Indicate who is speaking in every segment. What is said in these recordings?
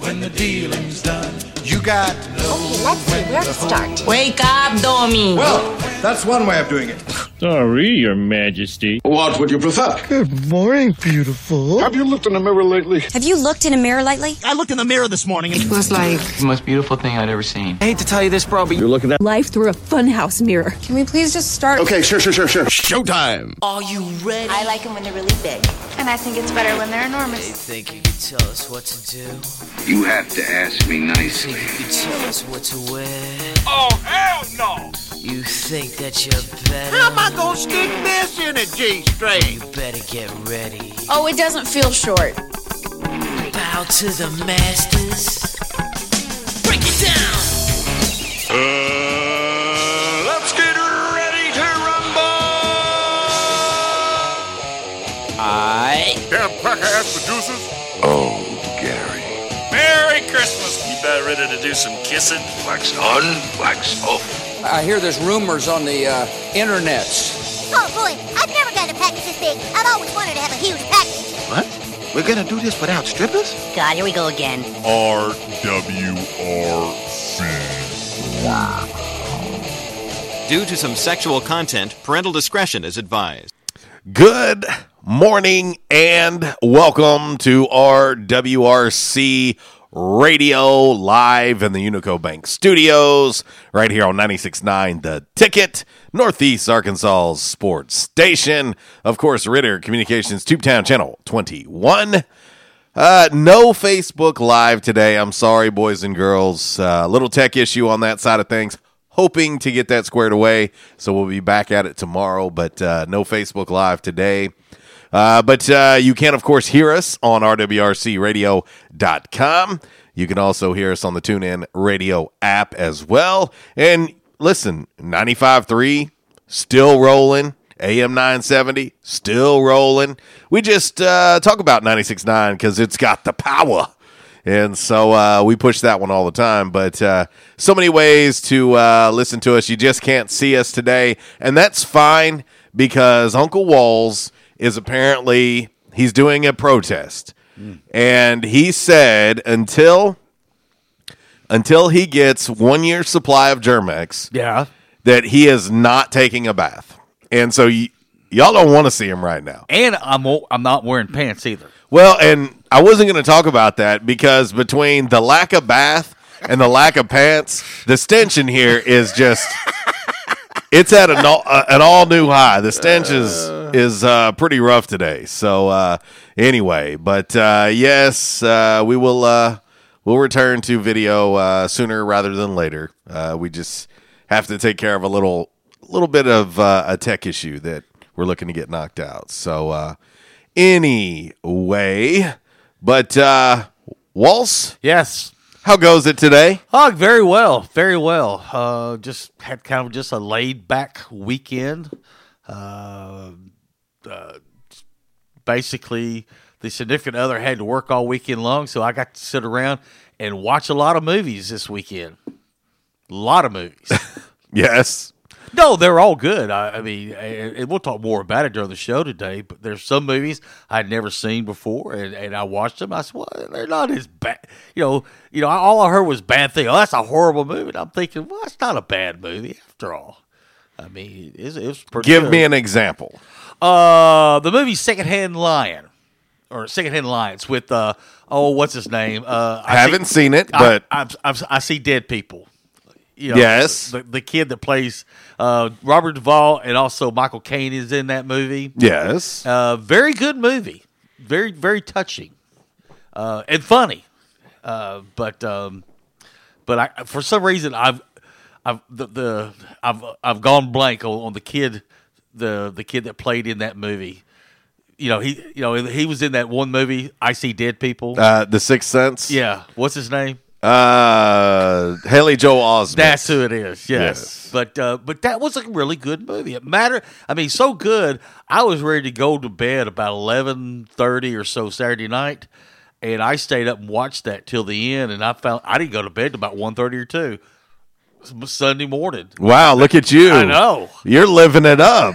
Speaker 1: when the dealing's done. You got
Speaker 2: Okay, let's see.
Speaker 1: when
Speaker 2: Where
Speaker 1: to
Speaker 2: to start?
Speaker 3: Wake up, Domi.
Speaker 4: Well, that's one way of doing it.
Speaker 5: Sorry, Your Majesty.
Speaker 4: What would you prefer?
Speaker 6: Good morning, beautiful.
Speaker 4: Have you looked in the mirror lately?
Speaker 2: Have you looked in a mirror lately?
Speaker 7: I looked in the mirror this morning and
Speaker 3: It was like
Speaker 8: the most beautiful thing I'd ever seen.
Speaker 7: I hate to tell you this, bro, but
Speaker 4: You're looking at.
Speaker 9: life through a funhouse mirror.
Speaker 2: Can we please just start?
Speaker 4: Okay, sure, sure, sure, sure. Showtime.
Speaker 3: Are you ready?
Speaker 2: I like them when they're really big.
Speaker 10: And I think it's better when they're enormous.
Speaker 7: They think you can tell us what to do.
Speaker 11: You have to ask me nicely.
Speaker 7: You could tell us what to wear.
Speaker 1: Oh, hell no!
Speaker 7: You think that you're better.
Speaker 1: How am I gonna stick this in a G string?
Speaker 7: You better get ready.
Speaker 10: Oh, it doesn't feel short.
Speaker 7: Bow to the masters. Break it down.
Speaker 1: Uh, let's get ready to rumble!
Speaker 7: I.
Speaker 4: Damn cracker ass producers.
Speaker 11: Oh, Gary.
Speaker 1: Merry Christmas!
Speaker 12: You about ready to do some kissing?
Speaker 11: Wax on, wax off.
Speaker 3: I hear there's rumors on the uh, internets.
Speaker 10: Oh boy, I've never got a package this big. I've always wanted to have a huge package.
Speaker 11: What? We're gonna do this without strippers?
Speaker 2: God, here we go again. RWRC.
Speaker 8: Due to some sexual content, parental discretion is advised.
Speaker 13: Good morning and welcome to RWRC Radio live in the Unico Bank studios right here on 96.9 The Ticket, Northeast Arkansas's sports station. Of course, Ritter Communications Tubetown Channel 21. Uh, no Facebook Live today. I'm sorry, boys and girls. Uh, little tech issue on that side of things. Hoping to get that squared away. So we'll be back at it tomorrow, but uh, no Facebook Live today. Uh, but uh, you can, of course, hear us on rwrcradio.com. You can also hear us on the TuneIn Radio app as well. And listen, 95.3, still rolling. AM 970, still rolling. We just uh, talk about 96.9 because it's got the power. And so uh, we push that one all the time. But uh, so many ways to uh, listen to us. You just can't see us today. And that's fine because Uncle Walls is apparently he's doing a protest. And he said until until he gets one year supply of Germ-X,
Speaker 7: Yeah.
Speaker 13: that he is not taking a bath. And so y- y'all don't want to see him right now.
Speaker 7: And I'm I'm not wearing pants either.
Speaker 13: Well, and I wasn't going to talk about that because between the lack of bath and the lack of pants, the stench in here is just it's at an all, uh, an all new high. The stench is is uh, pretty rough today. So uh, anyway, but uh, yes, uh, we will uh, we'll return to video uh, sooner rather than later. Uh, we just have to take care of a little little bit of uh, a tech issue that we're looking to get knocked out. So uh, anyway, but uh, Walls,
Speaker 7: Yes.
Speaker 13: how goes it today?
Speaker 7: Oh, very well, very well. Uh, just had kind of just a laid back weekend. Uh, uh, basically, the significant other had to work all weekend long, so I got to sit around and watch a lot of movies this weekend. A lot of movies.
Speaker 13: Yes.
Speaker 7: No, they're all good. I, I mean, and and we'll talk more about it during the show today. But there's some movies I'd never seen before, and, and I watched them. I said, "Well, they're not as bad." You know, you know. All I heard was bad thing. Oh, that's a horrible movie. And I'm thinking, well, it's not a bad movie after all. I mean, it's, it's pretty.
Speaker 13: Give
Speaker 7: good.
Speaker 13: me an example.
Speaker 7: Uh, the movie Secondhand Lion or Secondhand Lions with uh oh, what's his name? Uh, I
Speaker 13: Haven't seen it,
Speaker 7: I-
Speaker 13: but
Speaker 7: I, I, I see dead people. You know,
Speaker 13: Yes.
Speaker 7: the, the kid that plays uh, Robert Duvall and also Michael Caine is in that movie.
Speaker 13: Yes.
Speaker 7: Uh, very good movie. Very very touching uh, and funny. Uh, but um, but I for some reason I've I've the, the I've I've gone blank on, on the kid the the kid that played in that movie. You know he you know he was in that one movie I See Dead People.
Speaker 13: Uh, the Sixth Sense.
Speaker 7: yeah, what's his name?
Speaker 13: Uh, Haley Joel Osment.
Speaker 7: That's who it is. Yes.
Speaker 13: Yes.
Speaker 7: But uh, but that was a really good movie. It mattered. I mean, so good. I was ready to go to bed about eleven thirty or so Saturday night, and I stayed up and watched that till the end. And I found I didn't go to bed till about one thirty or two Sunday morning.
Speaker 13: Wow, look at you.
Speaker 7: I know.
Speaker 13: You're living it up.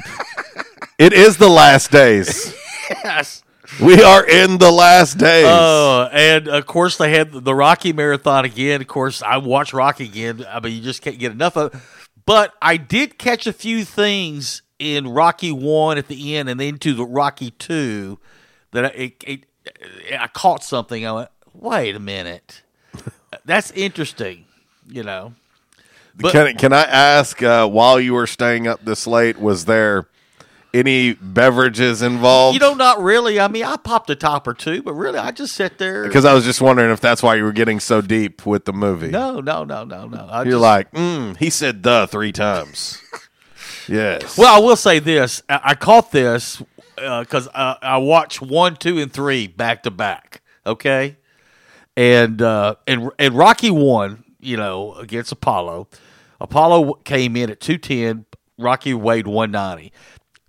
Speaker 13: it is the last days.
Speaker 7: Yes.
Speaker 13: We are in the last days.
Speaker 7: Uh, and of course they had the Rocky marathon again. Of course, I watched Rocky again. I mean, you just can't get enough of. it. But I did catch a few things in Rocky one at the end, and then to the Rocky two that I, it, it, I caught something. I went, wait a minute, that's interesting. You know, but
Speaker 13: can, can I ask, uh, while you were staying up this late, was there any beverages involved?
Speaker 7: you know, not really. I mean, I popped a top or two, but really, I just sit there.
Speaker 13: because I was just wondering if that's why you were getting so deep with the movie.
Speaker 7: no, no, no, no, no. I
Speaker 13: You're
Speaker 7: just-
Speaker 13: like, mm, he said the three times. yes.
Speaker 7: Well, I will say this: I, I caught this because uh, I watched one, two, and three back to back. Okay, and uh, and and Rocky one, you know, against Apollo. Apollo came in at two ten. Rocky weighed one ninety.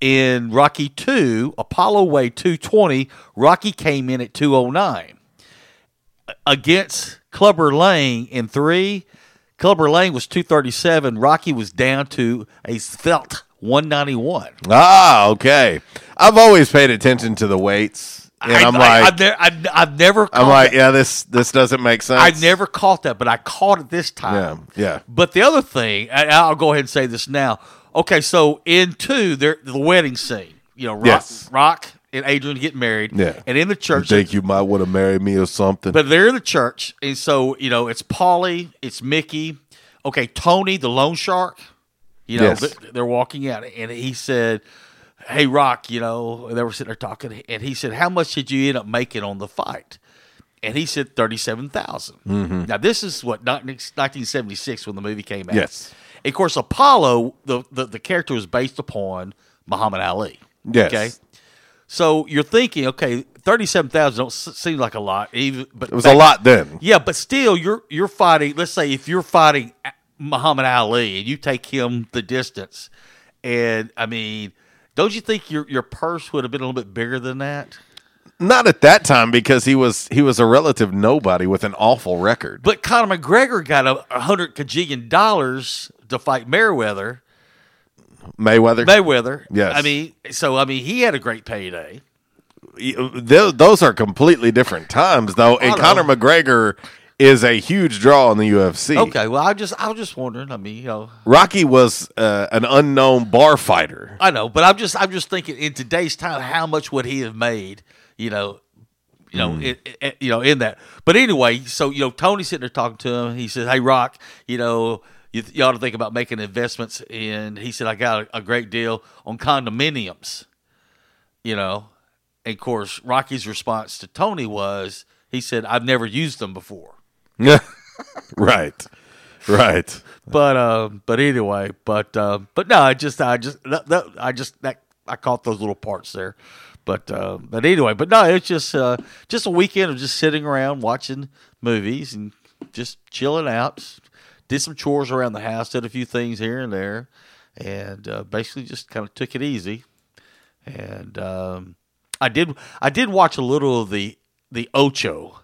Speaker 7: In Rocky two, Apollo weighed two twenty. Rocky came in at two oh nine. Against Clubber Lang in three, Clubber Lang was two thirty seven. Rocky was down to a felt one ninety one.
Speaker 13: ah, okay. I've always paid attention to the weights, and I, am like,
Speaker 7: I've, ne- I've, I've never.
Speaker 13: I'm like,
Speaker 7: that.
Speaker 13: yeah, this this doesn't make sense.
Speaker 7: I never caught that, but I caught it this time.
Speaker 13: Yeah, yeah.
Speaker 7: But the other thing, and I'll go ahead and say this now. Okay, so in two, there the wedding scene. You know, Rock,
Speaker 13: Yes.
Speaker 7: Rock and Adrian get married.
Speaker 13: Yeah.
Speaker 7: and in the
Speaker 13: You
Speaker 7: church,
Speaker 13: think you might want to marry me or something?
Speaker 7: but they're in the church, and so you know it's Paulie, it's Mickey. Okay, Tony, the loan shark. You know,
Speaker 13: Yes.
Speaker 7: they're walking out, and he said, "Hey, Rock, you know," they were sitting there talking, and he said, "How much did you end up making on the fight?" And he said thirty-seven
Speaker 13: Mhm.
Speaker 7: Now this is what nineteen seventy-six when the movie came out.
Speaker 13: Yes.
Speaker 7: Of course, Apollo, the, the the character was based upon Muhammad Ali.
Speaker 13: Yes.
Speaker 7: Okay. So you're thinking, okay, thirty-seven thousand don't s- seem like a lot, even but
Speaker 13: It was a lot then.
Speaker 7: Yeah, but still, you're you're fighting. Let's say if you're fighting Muhammad Ali and you take him the distance, and I mean, don't you think your your purse would have been a little bit bigger than that?
Speaker 13: Not at that time because he was he was a relative nobody with an awful record.
Speaker 7: But Conor McGregor got a, hundred kajillion dollars to fight Mayweather.
Speaker 13: Mayweather.
Speaker 7: Mayweather.
Speaker 13: Yes.
Speaker 7: I mean, so I mean, he had a great payday.
Speaker 13: Those are completely different times though, and Conor McGregor is a huge draw in the UFC.
Speaker 7: Okay, well, I just I was just wondering. I mean, you know,
Speaker 13: Rocky was uh, an unknown bar fighter.
Speaker 7: I know, but I'm just I'm just thinking in today's time, how much would he have made? You know, you know,
Speaker 13: Mm.
Speaker 7: it, it- you know, in that. But anyway, so you know, Tony's sitting there talking to him. He says, "Hey, Rock, you know." You, you ought to think about making investments and He said, "I got a, a great deal on condominiums." You know, and of course, Rocky's response to Tony was, "He said I've never used them before."
Speaker 13: right, right.
Speaker 7: But uh, but anyway, but uh, but no, I just I just that, that, I just that I caught those little parts there. But uh, but anyway, but no, it's just uh, just a weekend of just sitting around watching movies and just chilling out. Did some chores around the house, did a few things here and there, and uh, basically just kind of took it easy. And um, I did I did watch a little of the the Ocho.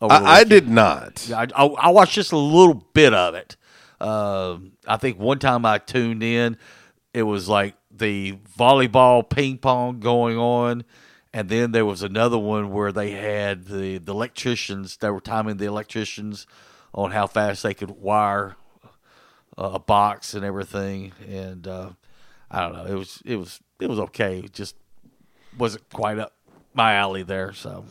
Speaker 13: I, I did not.
Speaker 7: I, I, I watched just a little bit of it. Um, I think one time I tuned in, it was like the volleyball, ping pong going on, and then there was another one where they had the, the electricians. They were timing the electricians on how fast they could wire a box and everything. And uh, I don't know. It was it was it was okay. It just wasn't quite up my alley there. So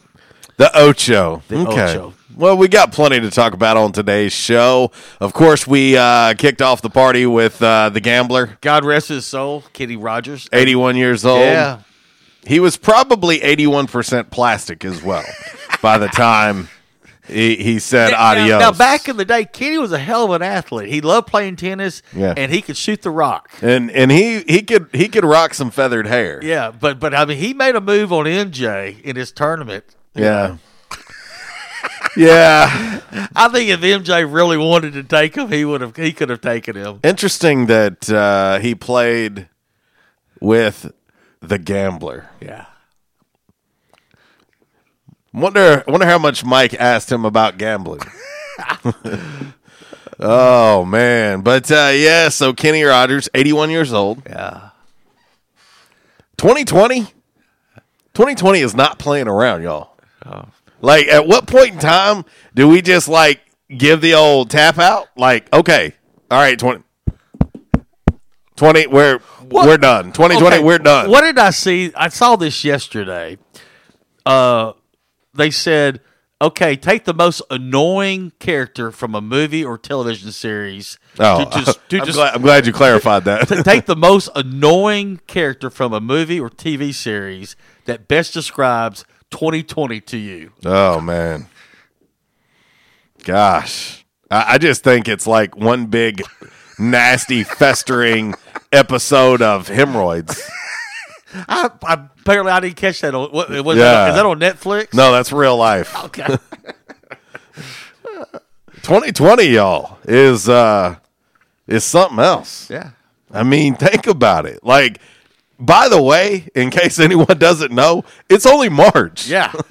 Speaker 13: The Ocho.
Speaker 7: The
Speaker 13: okay.
Speaker 7: Ocho.
Speaker 13: Well, we got plenty to talk about on today's show. Of course, we uh, kicked off the party with uh, the gambler,
Speaker 7: God rest his soul, Kenny Rogers.
Speaker 13: 81 years old.
Speaker 7: Yeah.
Speaker 13: He was probably 81% plastic as well by the time he, he said
Speaker 7: Now-
Speaker 13: adios.
Speaker 7: Now, back in the day, Kitty was a hell of an athlete. He loved playing tennis,
Speaker 13: Yeah.
Speaker 7: and he could shoot the rock.
Speaker 13: and and he, he could he could rock some feathered hair.
Speaker 7: Yeah, but but I mean, he made a move on MJ in his tournament.
Speaker 13: Yeah. yeah.
Speaker 7: I think if MJ really wanted to take him, he would have. He could have taken him.
Speaker 13: Interesting that uh, he played with the gambler.
Speaker 7: Yeah.
Speaker 13: Wonder wonder how much Mike asked him about gambling. oh man, but uh, yeah. So Kenny Rogers, eighty-one years old.
Speaker 7: Yeah.
Speaker 13: 2020? 2020 is not playing around, y'all.
Speaker 7: Oh.
Speaker 13: Like, at what point in time do we just like give the old tap out? Like, okay, all right, 20, 20 we're we're done. 2020,
Speaker 7: Okay,
Speaker 13: we're done.
Speaker 7: What did I see? I saw this yesterday. Uh, they said, okay, take the most annoying character from a movie or television series.
Speaker 13: Oh,
Speaker 7: to just, to
Speaker 13: I'm,
Speaker 7: just
Speaker 13: glad, I'm glad you clarified that.
Speaker 7: take the most annoying character from a movie or TV series that best describes 2020 to you.
Speaker 13: Oh man, gosh, I, I just think it's like one big nasty festering episode of hemorrhoids.
Speaker 7: I, I apparently I didn't catch that. On, what, was
Speaker 13: Yeah.
Speaker 7: that, is that on Netflix?
Speaker 13: No, that's real life.
Speaker 7: Okay.
Speaker 13: 2020, y'all, is uh is something else.
Speaker 7: Yeah.
Speaker 13: I mean, think about it. Like, by the way, in case anyone doesn't know, it's only March.
Speaker 7: Yeah.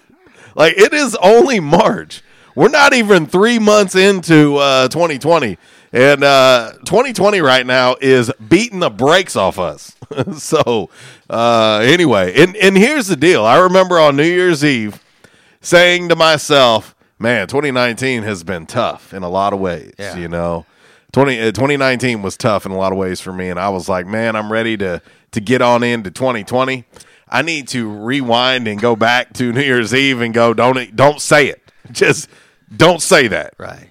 Speaker 13: Like it is only March. We're not even three months into uh, 2020, and uh, 2020 right now is beating the brakes off us. so uh, anyway, and and here's the deal. I remember on New Year's Eve saying to myself, "Man, 2019 has been tough in a lot of ways."
Speaker 7: Yeah.
Speaker 13: You know, 20 uh, 2019 was tough in a lot of ways for me, and I was like, "Man, I'm ready to to get on into 2020." I need to rewind and go back to New Year's Eve and go, don't don't say it. Just don't say that.
Speaker 7: Right.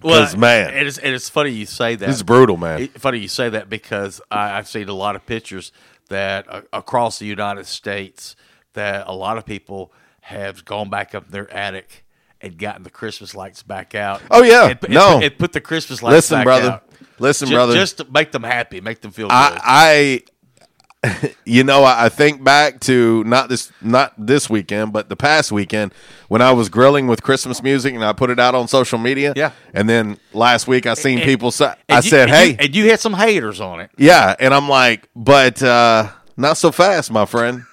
Speaker 13: 'Cause, man.
Speaker 7: it is, and it's funny you say that.
Speaker 13: This is brutal, man.
Speaker 7: It- funny you say that because I, I've seen a lot of pictures that uh, across the United States that a lot of people have gone back up in their attic and gotten the Christmas lights back out.
Speaker 13: Oh, yeah.
Speaker 7: and, and
Speaker 13: No.
Speaker 7: put, and put the Christmas lights.
Speaker 13: Listen,
Speaker 7: back
Speaker 13: brother.
Speaker 7: out.
Speaker 13: Listen,
Speaker 7: Ju-
Speaker 13: brother.
Speaker 7: just to make them happy, make them feel good.
Speaker 13: I, I you know, I I think back to not this not this weekend, but the past weekend when I was grilling with Christmas music and I put it out on social media.
Speaker 7: Yeah.
Speaker 13: And then last week I seen
Speaker 7: And-
Speaker 13: people say
Speaker 7: and
Speaker 13: I
Speaker 7: you-
Speaker 13: said,
Speaker 7: and
Speaker 13: "Hey,
Speaker 7: you, and you had some haters on it.
Speaker 13: Yeah, and I'm like, but uh not so fast, my friend.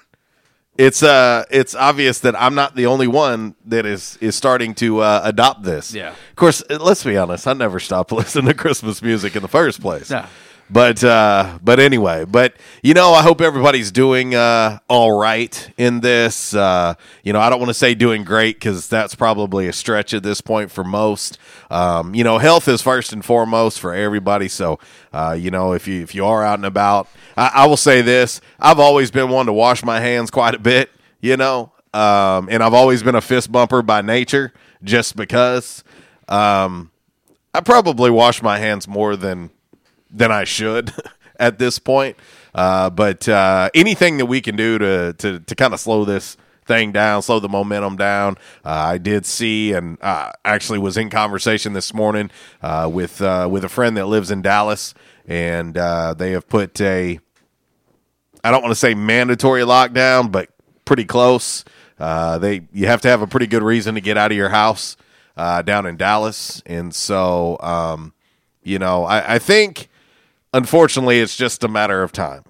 Speaker 13: It's uh it's obvious that I'm not the only one that is is starting to uh, adopt this.
Speaker 7: Yeah.
Speaker 13: Of course, uh, let's be honest, I never stopped listening to Christmas music in the first place.
Speaker 7: No.
Speaker 13: But uh but anyway, but you know, I hope everybody's doing uh all right in this. Uh you know, I don't want to say doing great cuz that's probably a stretch at this point for most. Um you know, health is first and foremost for everybody, so uh you know, if you if you are out and about, I, I will say this, I've always been one to wash my hands quite a bit, you know. Um and I've always been a fist bumper by nature just because um I probably wash my hands more than than I should at this point. Uh, but uh, anything that we can do to to to kind of slow this thing down, slow the momentum down. Uh, I did see and uh, actually was in conversation this morning uh, with uh, with a friend that lives in Dallas, and uh, they have put a I don't want to say mandatory lockdown, but pretty close. Uh, they you have to have a pretty good reason to get out of your house down in Dallas, and so um, you know I, I think unfortunately it's just a matter of time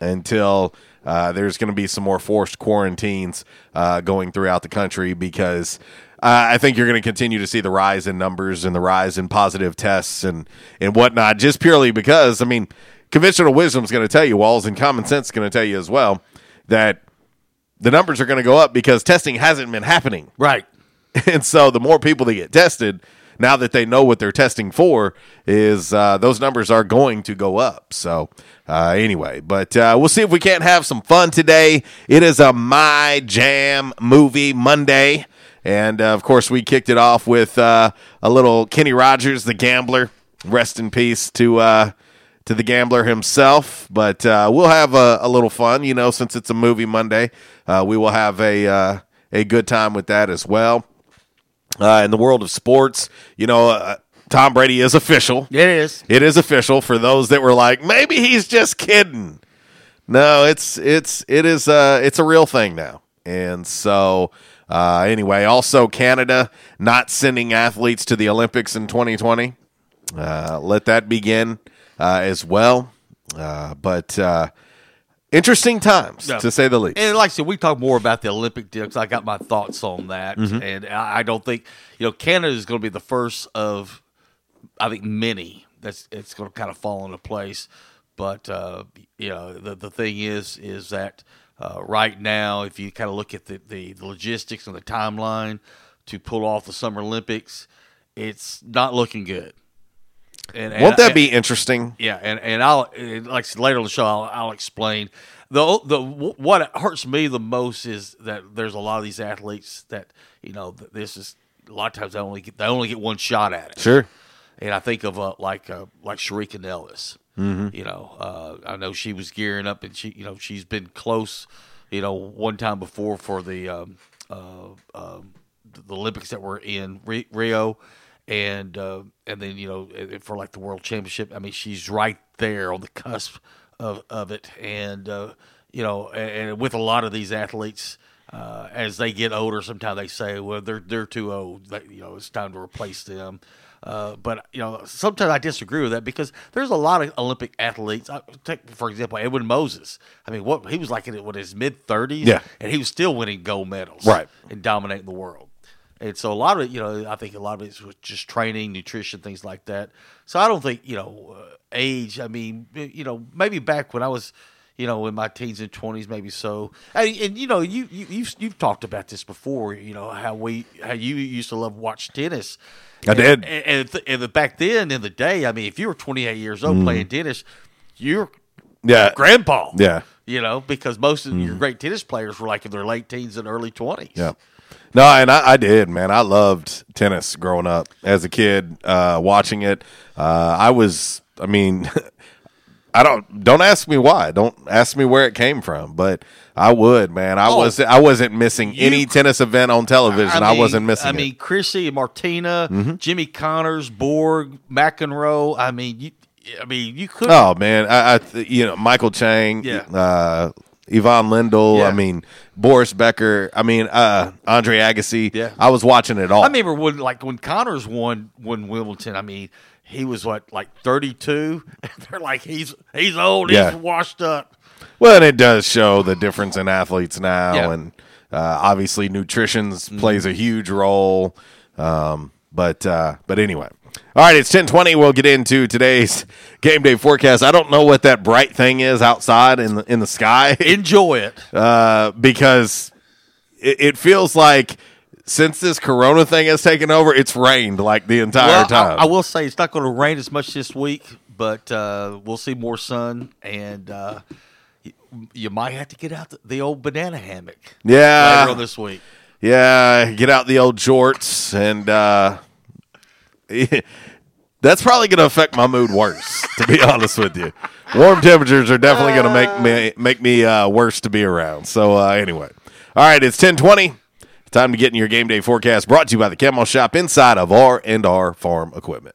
Speaker 13: until uh, there's going to be some more forced quarantines uh, going throughout the country because uh, I think you're going to continue to see the rise in numbers and the rise in positive tests and and whatnot just purely because I mean conventional wisdom is going to tell you walls and common sense is going to tell you as well that the numbers are going to go up because testing hasn't been happening
Speaker 7: Right.
Speaker 13: and so the more people that get tested now that they know what they're testing for, is uh, those numbers are going to go up. So uh, anyway, but uh, we'll see if we can't have some fun today. It is a My Jam movie Monday. And uh, of course, we kicked it off with uh, a little Kenny Rogers, the gambler. Rest in peace to uh, to the gambler himself. But uh, we'll have a, a little fun, you know, since it's a movie Monday. Uh, we will have a uh, a good time with that as well. Uh, in the world of sports, you know, uh, Tom Brady is official.
Speaker 7: It is.
Speaker 13: It is official for those that were like, maybe he's just kidding. No, it's it's it is uh it's a real thing now. And so uh anyway, also Canada not sending athletes to the Olympics in 2020. Uh let that begin uh as well. Uh but uh interesting times to say the least.
Speaker 7: And like I said, we talk more about the Olympic deal because I got my thoughts on that,
Speaker 13: Mhm.
Speaker 7: and I I don't think you know Canada is going to be the first of I think many that's it's going to kind of fall into place. But uh, you know the the thing is is that uh, right now, if you kind of look at the, the the logistics and the timeline to pull off the Summer Olympics, it's not looking good. And,
Speaker 13: Won't that
Speaker 7: and-
Speaker 13: be interesting?
Speaker 7: yeah, and and I'll and like later on the show I'll, I'll explain the the what hurts me the most is that there's a lot of these athletes that you know this is a lot of times they only get they only get one shot at it.
Speaker 13: Sure.
Speaker 7: And I think of uh, like uh, like Sharika Nelvis.
Speaker 13: Mhm.
Speaker 7: You know, uh, I know she was gearing up, and she you know she's been close. You know, one time before for the um, uh, um, the Olympics that were in Rio, and uh, and then you know for like the World Championship. I mean, she's right there on the cusp of of it, and uh, you know, and, and with a lot of these athletes. Uh, as they get older, sometimes they say, "Well, they're they're too old. That, you know, it's time to replace them." Uh, but you know, sometimes I disagree with that because there's a lot of Olympic athletes. I, take for example, Edwin Moses. I mean, what he was like in what, his mid 30s,
Speaker 13: Yeah.
Speaker 7: and he was still winning gold medals,
Speaker 13: Right.
Speaker 7: and dominating the world. And so a lot of it, you know, I think a lot of it was just training, nutrition, things like that. So I don't think you know uh, age. I mean, you know, maybe back when I was. You know, in my teens and twenties, maybe so. And, and you know, you, you you've you've talked about this before. You know how we how you used to love watch tennis.
Speaker 13: I
Speaker 7: And-
Speaker 13: did.
Speaker 7: And, and, th- and the- back then in the day, I mean, if you were 28 years old
Speaker 13: Mhm.
Speaker 7: playing tennis, you're
Speaker 13: Yeah.
Speaker 7: grandpa.
Speaker 13: Yeah.
Speaker 7: You know, because most of your great tennis players were like in their late teens and early 20s.
Speaker 13: Yeah. No, and I, I did, man. I loved tennis growing up as a kid, uh, watching it. Uh, I was, I mean, I don't don't ask me why. Don't ask me where it came from, but I would, man. I
Speaker 7: Oh.
Speaker 13: was I wasn't missing
Speaker 7: You-
Speaker 13: any tennis event on television. I,
Speaker 7: mean-
Speaker 13: wasn't missing
Speaker 7: I
Speaker 13: it.
Speaker 7: mean, Chrissy and Martina,
Speaker 13: Mhm.
Speaker 7: Jimmy Connors, Borg, McEnroe. I mean, you, I mean, you could.
Speaker 13: Oh man, I, I you know Michael Chang,
Speaker 7: Yeah.
Speaker 13: uh, Ivan Lendl.
Speaker 7: Yeah.
Speaker 13: I mean Boris Becker. I mean uh, Andre Agassi.
Speaker 7: Yeah.
Speaker 13: I was watching it all.
Speaker 7: I remember when, like, when Connors won won Wimbledon. I mean, he was what, like, 32. They're like, he's he's old,
Speaker 13: Yeah.
Speaker 7: he's washed up.
Speaker 13: Well, and it does show the difference in athletes now,
Speaker 7: Yeah.
Speaker 13: and uh, obviously nutrition plays a huge role. Um, but uh, but anyway, all right, it's ten twenty. We'll get into today's game day forecast. I don't know what that bright thing is outside in the in the sky.
Speaker 7: Enjoy it.
Speaker 13: uh, because it, it feels like since this Corona thing has taken over, it's rained like the entire
Speaker 7: Well,
Speaker 13: time.
Speaker 7: I, will say it's not going to rain as much this week, but uh, we'll see more sun, and uh, you, you might have to get out the, the old banana hammock.
Speaker 13: Yeah.
Speaker 7: later on this week.
Speaker 13: Yeah, get out the old jorts and uh that's probably going to affect my mood worse, to be honest with you. Warm temperatures are definitely going to make me make me uh, worse to be around. So uh, anyway, all right, it's ten twenty. Time to get in your game day forecast. Brought to you by the Camo Shop inside of R and R Farm Equipment.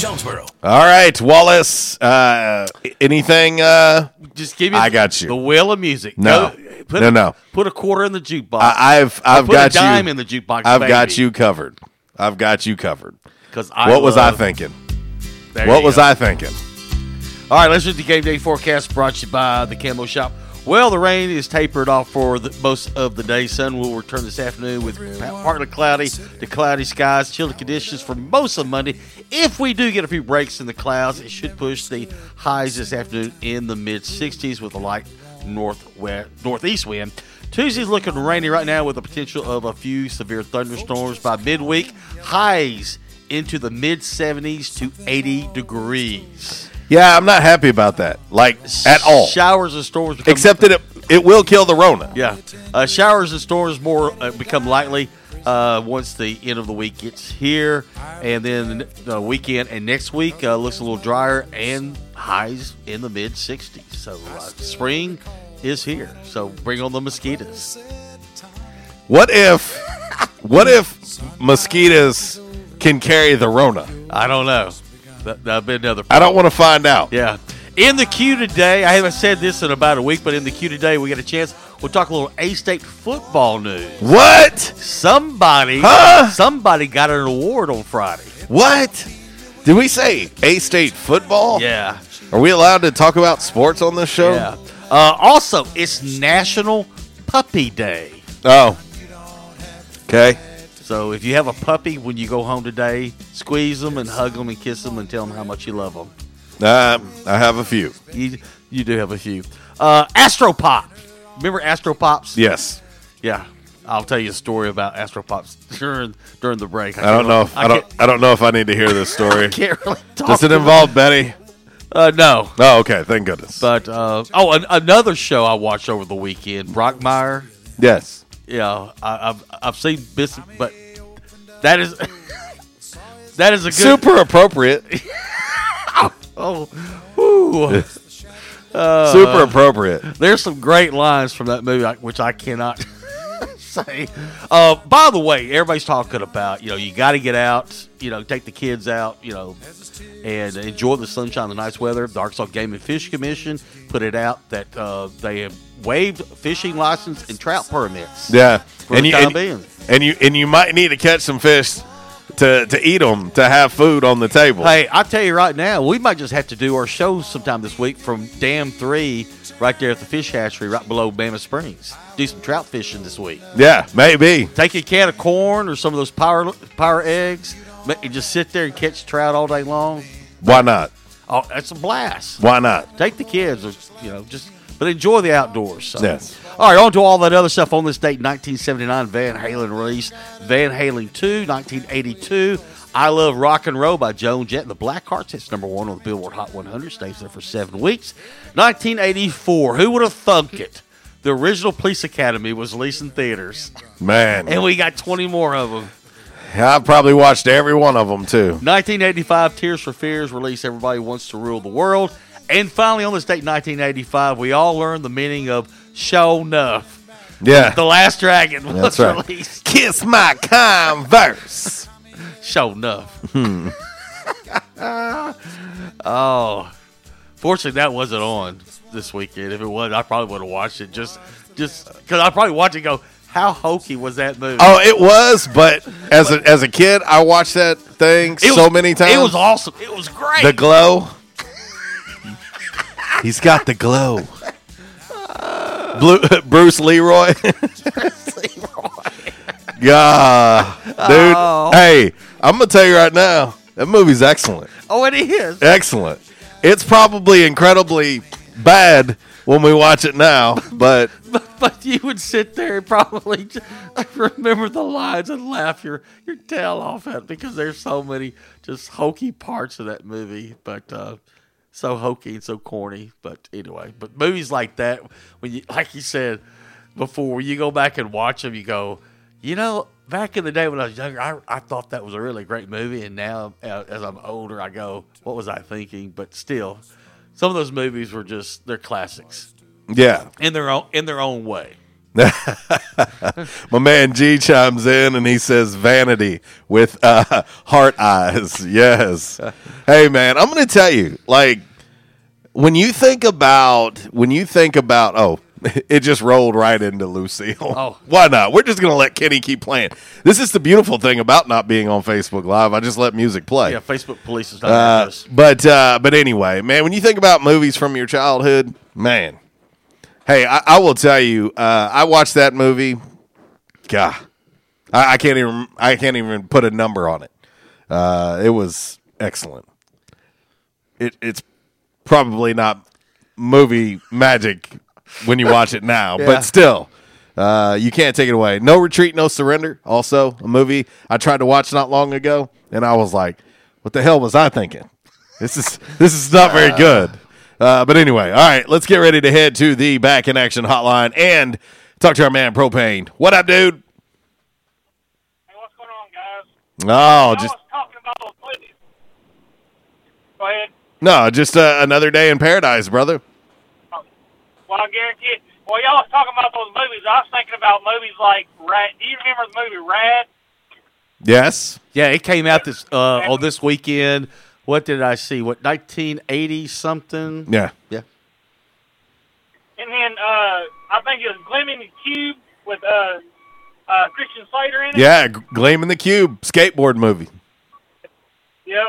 Speaker 14: Jonesboro.
Speaker 13: All right, Wallace. Uh, anything? Uh,
Speaker 7: Just give me.
Speaker 13: I got you.
Speaker 7: The wheel of music.
Speaker 13: No.
Speaker 7: Go- put
Speaker 13: No,
Speaker 7: a,
Speaker 13: no.
Speaker 7: Put a quarter in the jukebox.
Speaker 13: I, I've
Speaker 7: Or
Speaker 13: I've
Speaker 7: put
Speaker 13: got
Speaker 7: a dime
Speaker 13: you.
Speaker 7: in the jukebox.
Speaker 13: I've got you covered. I've got you covered.
Speaker 7: 'Cause I
Speaker 13: what was I thinking?
Speaker 7: There
Speaker 13: what
Speaker 7: you
Speaker 13: was
Speaker 7: go.
Speaker 13: I thinking?
Speaker 7: All right, let's do the game day forecast brought to you by the Camo Shop. Well, the rain is tapered off for the, most of the day. Sun will return this afternoon with pa- partly cloudy to cloudy skies, chilly conditions for most of Monday. If we do get a few breaks in the clouds, it should push the highs this afternoon in the mid 60s with a light northwest northeast wind. Tuesday's looking rainy right now with the potential of a few severe thunderstorms by midweek. Highs into the mid 70s to 80 degrees.
Speaker 13: Yeah, I'm not happy about that. Like at all.
Speaker 7: Showers and storms become
Speaker 13: Except that it it will kill the Rona.
Speaker 7: yeah, uh, showers and storms more uh, become likely uh, once the end of the week gets here, and then the weekend and next week uh, looks a little drier and highs in the mid 60s. So uh, spring is here. So bring on the mosquitoes.
Speaker 13: What if what if mosquitoes can carry the Rona?
Speaker 7: I don't know. That, that'll be another.
Speaker 13: I don't want to find out.
Speaker 7: Yeah. In the queue today, I haven't said this in about a week, but in the queue today, we get a chance. We'll talk a little A State football news.
Speaker 13: What?
Speaker 7: Somebody,
Speaker 13: Huh?
Speaker 7: somebody got an award on Friday.
Speaker 13: What? Did we say A State football?
Speaker 7: Yeah.
Speaker 13: Are we allowed to talk about sports on this show?
Speaker 7: Yeah. Uh, also, it's National Puppy Day.
Speaker 13: Oh. Okay.
Speaker 7: So if you have a puppy when you go home today, squeeze them and hug them and kiss them and tell them how much you love them.
Speaker 13: Um, I have a few.
Speaker 7: You, you do have a few. Uh, Astropop. Remember Astropops?
Speaker 13: Yes.
Speaker 7: Yeah. I'll tell you a story about Astropops during during the break.
Speaker 13: I don't
Speaker 7: can't-
Speaker 13: know. If, I, don't. I don't know if I need to hear this story.
Speaker 7: can't really talk
Speaker 13: Does it involve Betty?
Speaker 7: Uh, no.
Speaker 13: Oh, okay. Thank goodness.
Speaker 7: But uh, oh, an, another show I watched over the weekend, Brockmire.
Speaker 13: yes.
Speaker 7: Yeah, I, I've I've seen bits, but that is that is a good
Speaker 13: Super appropriate.
Speaker 7: Oh, whew. Uh,
Speaker 13: Super appropriate.
Speaker 7: There's some great lines from that movie, which I cannot say. Uh, by the way, everybody's talking about you know you got to get out, you know, take the kids out, you know, and enjoy the sunshine, the nice weather. The Arkansas Game and Fish Commission put it out that uh, they have waived fishing license and trout permits.
Speaker 13: Yeah.
Speaker 7: For
Speaker 13: and
Speaker 7: the
Speaker 13: you
Speaker 7: time
Speaker 13: and,
Speaker 7: being.
Speaker 13: And you and you might need to catch some fish to to eat them to have food on the table.
Speaker 7: Hey, I tell you right now, we might just have to do our show sometime this week from Dam Three, right there at the fish hatchery, right below Mammoth Springs. Do some trout fishing this week.
Speaker 13: Yeah, maybe.
Speaker 7: Take a can of corn or some of those power power eggs, and just sit there and catch trout all day long.
Speaker 13: Why not?
Speaker 7: Oh, that's a blast.
Speaker 13: Why not?
Speaker 7: Take the kids, or, you know, just but enjoy the outdoors. So.
Speaker 13: Yes.
Speaker 7: All right, on to all that other stuff. On this date, 1979, Van Halen release Van Halen 2, 1982. I Love Rock and Roll by Joan Jett and the Blackhearts. It's number one on the Billboard Hot 100. Stays there for seven weeks. 1984. Who would have thunk it? The original Police Academy was released in theaters,
Speaker 13: Man,
Speaker 7: and we got 20 more of them.
Speaker 13: I probably watched every one of them too.
Speaker 7: 1985, Tears for Fears released Everybody Wants to Rule the World. And finally, on this date, 1985, we all learned the meaning of Sho'nuff.
Speaker 13: Yeah,
Speaker 7: The Last Dragon was
Speaker 13: that's right.
Speaker 7: released.
Speaker 13: Kiss my Converse.
Speaker 7: Show enough.
Speaker 13: Hmm.
Speaker 7: oh, fortunately, that wasn't on this weekend. If it was, I probably would have watched it just, just because I probably watched it. and Go, how hokey was that movie?
Speaker 13: Oh, it was, but as a as a kid, I watched that thing
Speaker 7: It
Speaker 13: so
Speaker 7: was-
Speaker 13: many times.
Speaker 7: It was awesome. It was great.
Speaker 13: The glow. He's got the glow. Blue, Bruce Leroy. yeah, dude.
Speaker 7: Oh.
Speaker 13: Hey, I'm gonna tell you right now, that movie's excellent.
Speaker 7: oh, it is.
Speaker 13: Excellent. It's probably incredibly bad when we watch it now, but
Speaker 7: But you would sit there and probably just remember the lines and laugh your, your tail off at it because there's so many just hokey parts of that movie. But uh, so hokey and so corny. But anyway, but movies like that, when you like you said before, when you go back and watch them, you go, you know, back in the day when I was younger, I, I thought that was a really great movie, and now uh, as I'm older, I go, what was I thinking? But still, some of those movies were just they're classics
Speaker 13: yeah.
Speaker 7: in their own in their own way.
Speaker 13: My man G chimes in and he says vanity with uh, heart eyes. Yes. hey man, I'm going to tell you like when you think about when you think about oh, it just rolled right into Lucille.
Speaker 7: Oh.
Speaker 13: Why not? We're just going to let Kenny keep playing. This is the beautiful thing about not being on Facebook Live. I just let music play.
Speaker 7: Yeah, Facebook police is not
Speaker 13: Uh, but uh, but anyway, man, when you think about movies from your childhood, man, hey, I, I will tell you, uh, I watched that movie. God, I, I can't even I can't even put a number on it. Uh, it was excellent. It, it's probably not movie magic when you watch it now,
Speaker 7: Yeah.
Speaker 13: but still. Uh, you can't take it away. No retreat, no surrender. Also, a movie I tried to watch not long ago, and I was like, "What the hell was I thinking? This is this is not very good." Uh, but anyway, all right, let's get ready to head to the back in action hotline and talk to our man Propane. What up, dude? Hey, what's going on, guys? Oh, just talking about those movies.
Speaker 15: Go ahead.
Speaker 13: no, just uh, another day in paradise, brother.
Speaker 15: Well, I guarantee it. Well, y'all was talking about those movies. I was thinking about movies like Rad. Do you remember the movie Rad?
Speaker 13: Yes.
Speaker 7: Yeah, it came out this uh, on this weekend. What did I see? What 1980 something?
Speaker 13: Yeah.
Speaker 7: Yeah.
Speaker 15: And then uh, I think it was Gleaming the Cube with uh, uh, Christian Slater in it.
Speaker 13: Yeah, G- Gleaming the Cube skateboard movie.
Speaker 15: Yep.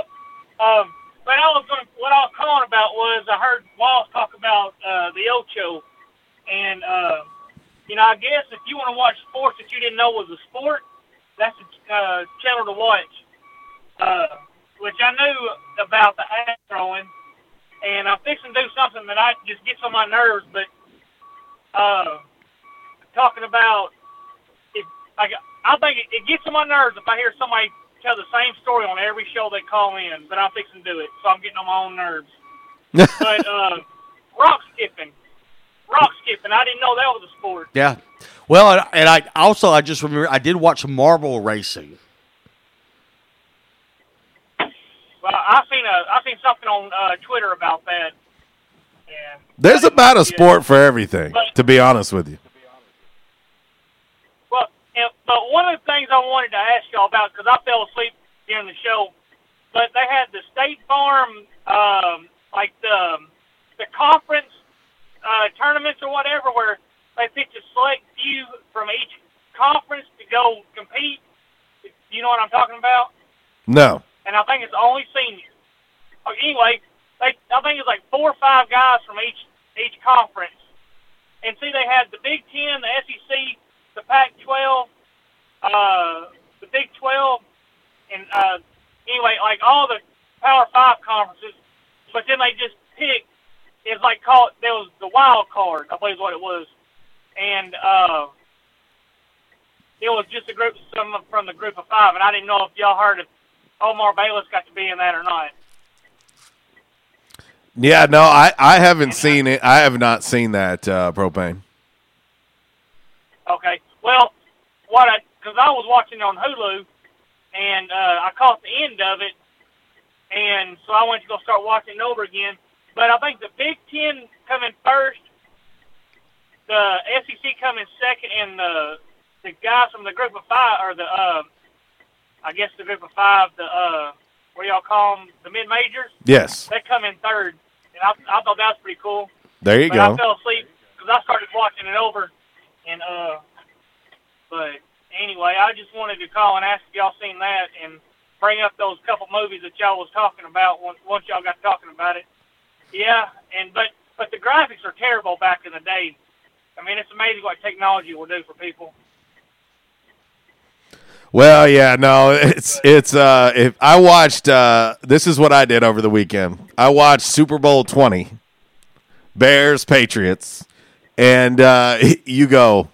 Speaker 15: Um, but I was going. to What I was calling about was I heard Wallace talk about uh, the Ocho, and uh, you know I guess if you want to watch sports that you didn't know was a sport, that's a uh, channel to watch. Uh, which I knew about the axe throwing, and I'm fixing to do something that I just gets on my nerves. But uh, talking about if I, I think it, it gets on my nerves if I hear somebody tell the same story on every show they call in, but I'm fixing to do it, so I'm getting on my own nerves. but uh, rock skipping, rock skipping, I didn't know that was a sport.
Speaker 7: Yeah. Well, and- and I also I just remember I did watch marble racing.
Speaker 15: Well, I seen a I seen something on uh, Twitter about that. And
Speaker 13: There's about a sport for everything, to be honest with you.
Speaker 15: Well, and, but one of the things I wanted to ask y'all about because I fell asleep during the show, but they had the State Farm, um, like the the conference uh, tournaments or whatever, where they picked a select few from each conference to go compete. You know what I'm talking about?
Speaker 13: No.
Speaker 15: And I think it's only seniors. Oh, anyway, they I think it's like four or five guys from each each conference. And see, they had the Big Ten, the SEC, the Pac-12, uh, the Big 12, and uh, anyway, like all the Power Five conferences. But then they just picked. It's like called there was the wild card, I believe is what it was, and uh, it was just a group, some from the group of five, and I didn't know if y'all heard if Omar Bayless got to be in that or not.
Speaker 13: Yeah, no, I, I haven't seen it. I have not seen that uh, propane.
Speaker 15: Okay. Well, what I because I was watching on Hulu, and uh, I caught the end of it, and so I went to go start watching it over again. But I think the Big Ten coming first, the SEC coming second, and the the guys from the group of five or the uh, I guess the group of five, the uh, what do y'all call them, the mid majors?
Speaker 13: Yes.
Speaker 15: They come in third, and I, I thought that was pretty cool.
Speaker 13: There you
Speaker 15: but
Speaker 13: go.
Speaker 15: I fell asleep because I started watching it over, and uh, but anyway, I just wanted to call and ask if y'all seen that and bring up those couple movies that y'all was talking about once, once y'all got talking about it. Yeah, and but but the graphics are terrible back in the day. I mean, it's amazing what technology will do for people.
Speaker 13: Well, yeah, no, it's it's uh if I watched uh this is what I did over the weekend. I watched Super Bowl 20. Bears Patriots and uh you go,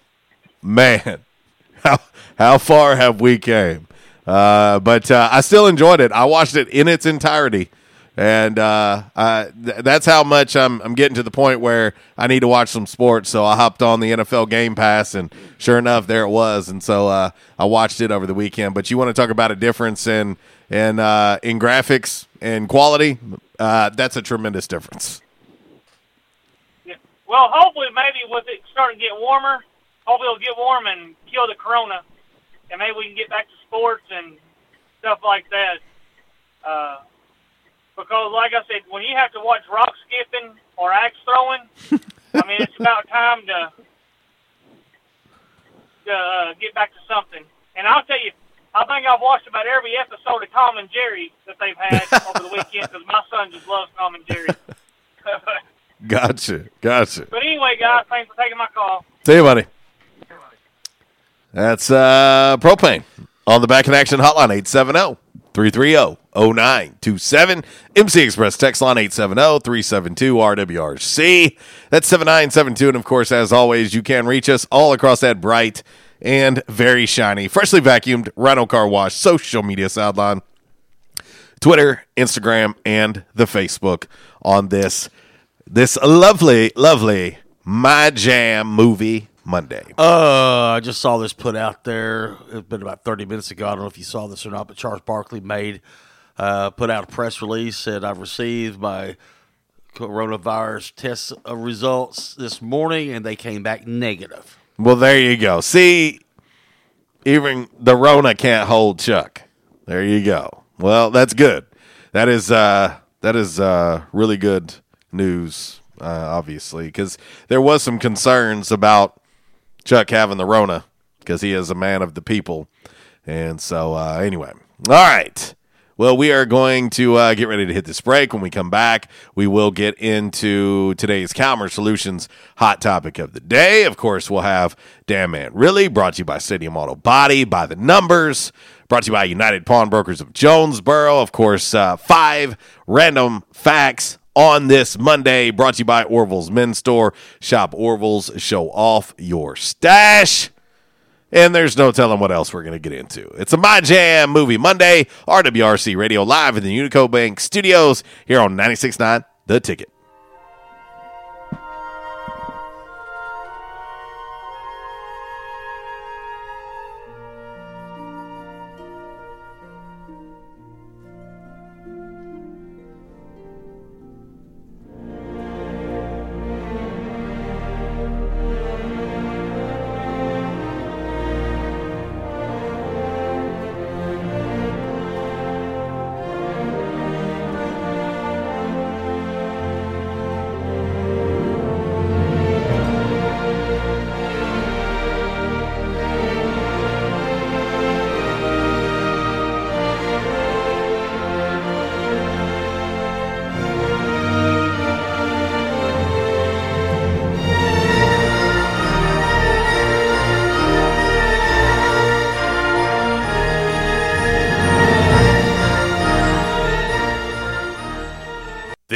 Speaker 13: "Man, how how far have we came?" Uh but uh, I still enjoyed it. I watched it in its entirety. And uh, I, th- that's how much I'm, I'm getting to the point where I need to watch some sports. So I hopped on the NFL Game Pass, and sure enough, there it was. And so uh, I watched it over the weekend. But you want to talk about a difference in in uh, in graphics and quality? Uh, that's a tremendous difference.
Speaker 15: Yeah. Well, hopefully, maybe with it starting to get warmer, hopefully it'll get warm and kill the corona, and maybe we can get back to sports and stuff like that. Because, like I said, when you have to watch rock skipping or axe throwing, I mean, it's about time to to uh, get back to something. And I'll tell you, I think I've watched about every episode of Tom and Jerry that they've had over the weekend because my son just loves Tom and Jerry.
Speaker 13: Gotcha. Gotcha.
Speaker 15: but anyway, guys, thanks for taking my call.
Speaker 13: See you, buddy. That's uh, propane on the back in action hotline 870 330 0927. MC Express text line 870 372 RWRC. That's 7972. And of course, as always, you can reach us all across that bright and very shiny, freshly vacuumed Rhino Car Wash social media sideline. Twitter, Instagram, and the Facebook on this this lovely, lovely My Jam movie Monday.
Speaker 7: Uh, I just saw this put out there. It's been about 30 minutes ago. I don't know if you saw this or not, but Charles Barkley made uh, put out a press release said I've received my coronavirus test uh, results this morning, and they came back negative.
Speaker 13: Well, there you go. See, even the Rona can't hold Chuck. There you go. Well, that's good. That is uh, that is uh, really good news, uh, obviously, because there was some concerns about Chuck having the Rona because he is a man of the people, and so uh, anyway, all right. Well, we are going to uh, get ready to hit this break. When we come back, we will get into today's Calmer Solutions hot topic of the day. Of course, we'll have Damn Man Really, brought to you by Stadium Auto Body, by the numbers, brought to you by United Pawnbrokers of Jonesboro. Of course, uh, five random facts on this Monday, brought to you by Orville's Men's Store. Shop Orville's, show off your stash. And there's no telling what else we're going to get into. It's a My Jam Movie Monday, RWRC Radio live in the Unico Bank studios here on 96.9 The Ticket.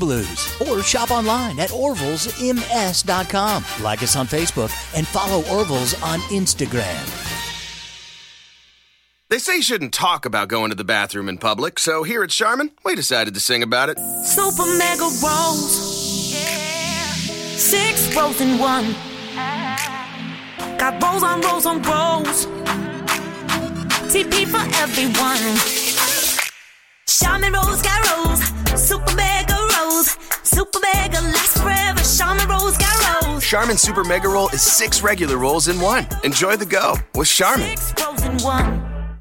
Speaker 16: Blues. Or shop online at orvillesms.com. Like us on Facebook and follow Orville's on Instagram.
Speaker 17: They say you shouldn't talk about going to the bathroom in public, so here at Charmin, we decided to sing about it.
Speaker 18: Super mega rolls. Six rolls in one. Got rolls on rolls on rolls. TP for everyone. Charmin rolls got rolls. Super mega rolls. Super mega lasts forever. Charmin rolls got rolls.
Speaker 17: Charmin Super Mega Roll is six regular rolls in one. Enjoy the go with Charmin.
Speaker 18: Rolls in one.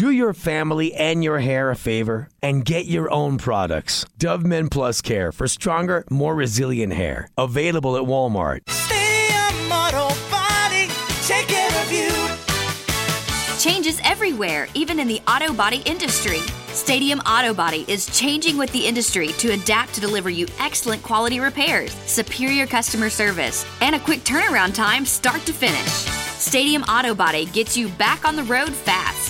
Speaker 19: Do your family and your hair a favor and get your own products. Dove Men Plus Care for stronger, more resilient hair. Available at Walmart.
Speaker 18: Stadium Auto Body. Take care of you.
Speaker 20: Changes everywhere, even in the auto body industry. Stadium Auto Body is changing with the industry to adapt to deliver you excellent quality repairs, superior customer service, and a quick turnaround time start to finish. Stadium Auto Body gets you back on the road fast.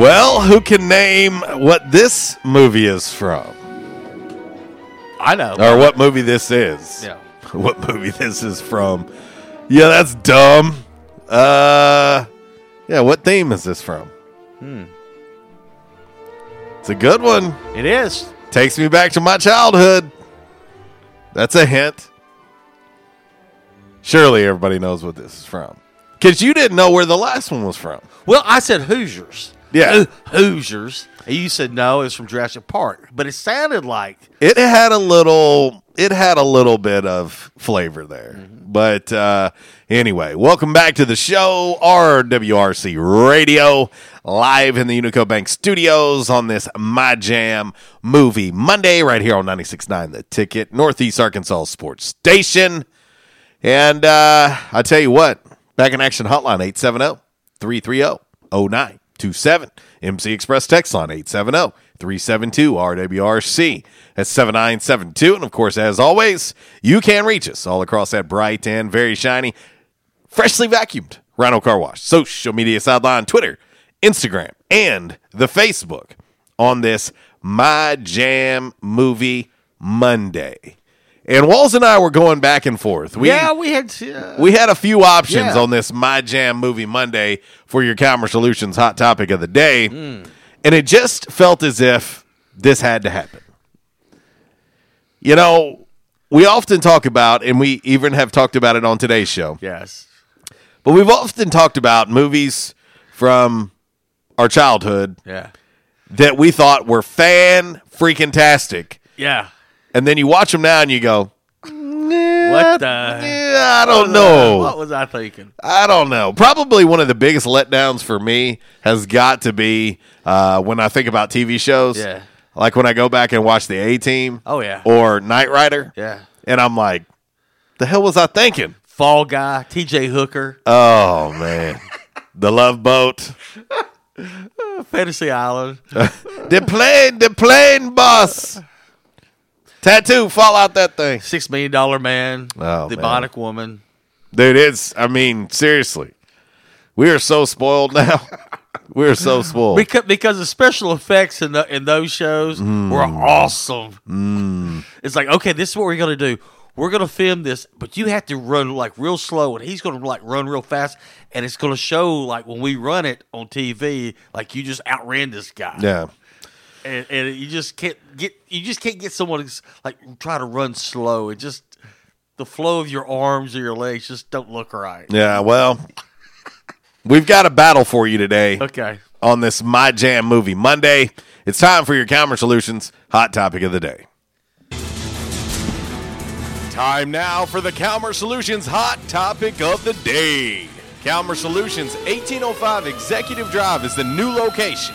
Speaker 13: Well, who can name what this movie is from?
Speaker 7: I know.
Speaker 13: Or what movie this is?
Speaker 7: Yeah.
Speaker 13: What movie this is from? Yeah, that's dumb. Uh, yeah. What theme is this from?
Speaker 7: Hmm.
Speaker 13: It's a good one.
Speaker 7: It is.
Speaker 13: Takes me back to my childhood. That's a hint. Surely everybody knows what this is from. Because you didn't know where the last one was from.
Speaker 7: Well, I said Hoosiers.
Speaker 13: Yeah.
Speaker 7: Ho- Hoosiers. And you said no, it's from Jurassic Park. But it sounded like
Speaker 13: It had a little it had a little bit of flavor there. But uh anyway, welcome back to the show, RWRC Radio, live in the Unico Bank studios on this My Jam movie Monday, right here on 96.9 The Ticket, Northeast Arkansas Sports Station. And uh I tell you what, back in action hotline 870 330 0927. MC Express text line 870 372 RWRC. That's 7972. And of course, as always, you can reach us all across that bright and very shiny, freshly vacuumed Rhino Car Wash. Social media sideline, Twitter, Instagram, and the Facebook on this My Jam Movie Monday. And Walls and I were going back and forth. We,
Speaker 7: yeah, we had uh,
Speaker 13: we had a few options
Speaker 7: Yeah.
Speaker 13: on this My Jam Movie Monday for your Calmer Solutions hot topic of the day.
Speaker 7: Hmm.
Speaker 13: And it just felt as if this had to happen. You know, we often talk about, and we even have talked about it on today's show,
Speaker 7: yes.
Speaker 13: but we've often talked about movies from our childhood
Speaker 7: Yeah.
Speaker 13: that we thought were fan freaking tastic.
Speaker 7: Yeah.
Speaker 13: And then you watch them now and you go,
Speaker 7: What the?
Speaker 13: I don't
Speaker 7: what was I-
Speaker 13: know.
Speaker 7: what was I thinking?
Speaker 13: I don't know. Probably one of the biggest letdowns for me has got to be uh, when I think about TV shows.
Speaker 7: Yeah.
Speaker 13: Like when I go back and watch the A Team.
Speaker 7: Oh, yeah.
Speaker 13: Or Knight Rider.
Speaker 7: Yeah.
Speaker 13: And I'm like, the hell was I thinking?
Speaker 7: Fall Guy, T.J. Hooker,
Speaker 13: Oh man, the Love Boat,
Speaker 7: Fantasy Island.
Speaker 13: the plane, the plane boss, tattoo, fall out that thing,
Speaker 7: Six Million Dollar Man,
Speaker 13: Oh,
Speaker 7: The
Speaker 13: man.
Speaker 7: Woman.
Speaker 13: dude. It's, I mean, seriously, we are so spoiled now. we are so spoiled.
Speaker 7: Because, because the special effects in the, in those shows
Speaker 13: Mm.
Speaker 7: were awesome. It's like, okay, this is what we're gonna do. We're gonna film this, but you have to run like real slow, and he's gonna like run real fast, and it's gonna show like when we run it on TV, like you just outran this guy.
Speaker 13: yeah.
Speaker 7: And, and you just can't get you just can't get someone to like try to run slow. It just the flow of your arms or your legs just don't look right.
Speaker 13: Yeah, well, we've got a battle for you today.
Speaker 7: Okay.
Speaker 13: On this My Jam movie Monday. It's time for your Calmer Solutions hot topic of the day. Time now for the Calmer Solutions hot topic of the day. Calmer Solutions 1805 Executive Drive is the new location.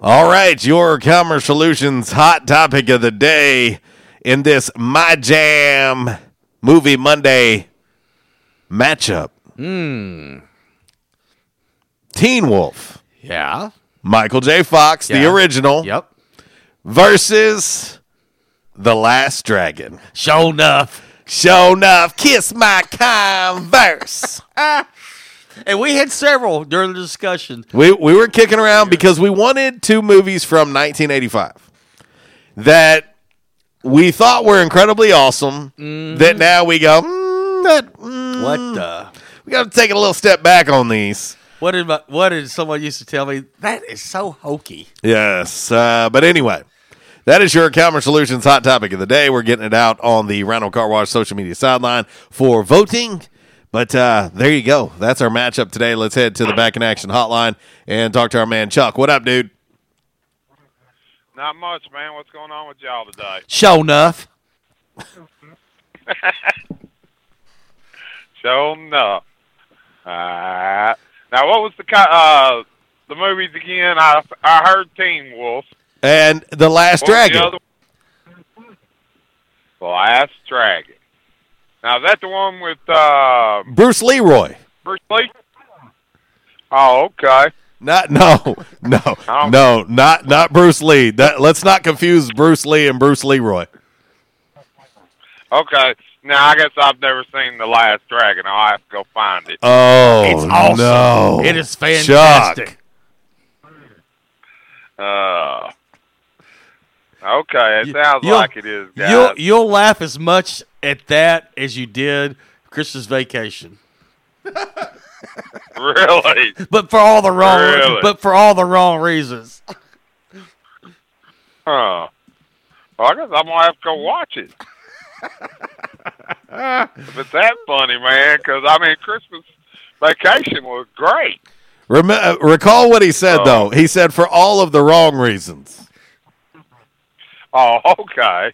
Speaker 13: All right, your Calmer Solutions hot topic of the day in this My Jam Movie Monday matchup.
Speaker 7: Hmm.
Speaker 13: Teen Wolf,
Speaker 7: Yeah.
Speaker 13: Michael J. Fox, the original,
Speaker 7: Yep.
Speaker 13: versus The Last Dragon.
Speaker 7: Sho'nuff.
Speaker 13: Show enough. Kiss my Converse.
Speaker 7: And we had several during the discussion.
Speaker 13: We we were kicking around because we wanted two movies from 1985 that we thought were incredibly awesome. That now we go, mm, that, mm,
Speaker 7: What the?
Speaker 13: we got to take a little step back on these.
Speaker 7: What did my, what did someone used to tell me? That is so hokey.
Speaker 13: Yes, uh, but anyway, that is your Calmer Solutions hot topic of the day. We're getting it out on the Rhino Car Wash social media sideline for voting. But uh, there you go. That's our matchup today. Let's head to the back in action hotline and talk to our man Chuck. What up, dude?
Speaker 21: Not much, man. What's going on with y'all today?
Speaker 7: Show enough.
Speaker 21: Sho'nuff. Uh, now, what was the uh the movies again? I I heard Teen Wolf.
Speaker 13: And the Last
Speaker 21: What
Speaker 13: Dragon.
Speaker 21: The? The Last Dragon. Now is that the one with uh,
Speaker 13: Bruce Leroy.
Speaker 21: Bruce Lee? Oh, okay.
Speaker 13: Not no no no not not Bruce Lee. That let's not confuse Bruce Lee and Bruce Leroy.
Speaker 21: Okay. Now I guess I've never seen The Last Dragon. I'll have to go find it.
Speaker 13: Oh
Speaker 7: It's awesome.
Speaker 13: no!
Speaker 7: It is fantastic.
Speaker 13: Chuck.
Speaker 21: Uh, okay, it
Speaker 7: You-
Speaker 21: sounds like it is, guys.
Speaker 7: You'll you'll laugh as much at that as you did Christmas Vacation,
Speaker 21: really?
Speaker 7: but for all the wrong
Speaker 21: Really?
Speaker 7: but for all the wrong reasons.
Speaker 21: Huh. Well, I guess I'm gonna have to go watch it. if it's that funny, man, because I mean, Christmas Vacation was great.
Speaker 13: Rem- uh, recall what he said
Speaker 21: Oh.
Speaker 13: though. He said for all of the wrong reasons.
Speaker 21: Oh, okay.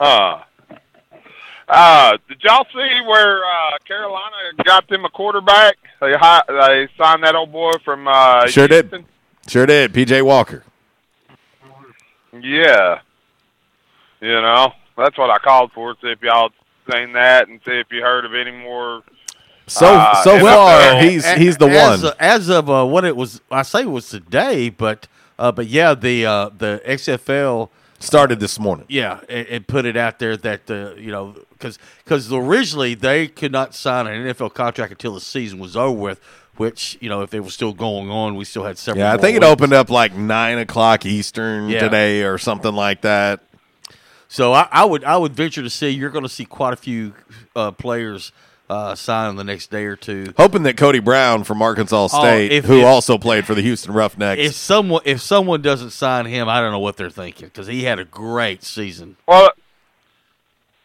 Speaker 21: Uh, uh, did y'all see where uh, Carolina got them a quarterback? They hi- they signed that old boy from uh,
Speaker 13: Sure did. Sure did. PJ Walker.
Speaker 21: Yeah. You know, that's what I called for. See if y'all seen that and see if you heard of any more.
Speaker 13: So
Speaker 21: uh,
Speaker 13: so
Speaker 21: NFL.
Speaker 13: far he's he's the
Speaker 7: as,
Speaker 13: one.
Speaker 7: as of uh, what it was. I say it was today, but uh, but yeah, the uh, the XFL
Speaker 13: Started this morning.
Speaker 7: Yeah, and, and put it out there that uh, you know because because originally they could not sign an NFL contract until the season was over with. Which you know, if it was still going on, we still had several.
Speaker 13: Yeah, I think it
Speaker 7: weeks.
Speaker 13: opened up like nine o'clock Eastern
Speaker 7: Yeah.
Speaker 13: today or something like that.
Speaker 7: So I, I would I would venture to say you're going to see quite a few uh, players uh, sign in the next day or two.
Speaker 13: Hoping that Cody Brown from Arkansas State,
Speaker 7: Oh, if-
Speaker 13: who
Speaker 7: if-
Speaker 13: also played for the Houston Roughnecks,
Speaker 7: If someone if someone doesn't sign him, I don't know what they're thinking because he had a great season.
Speaker 21: Well,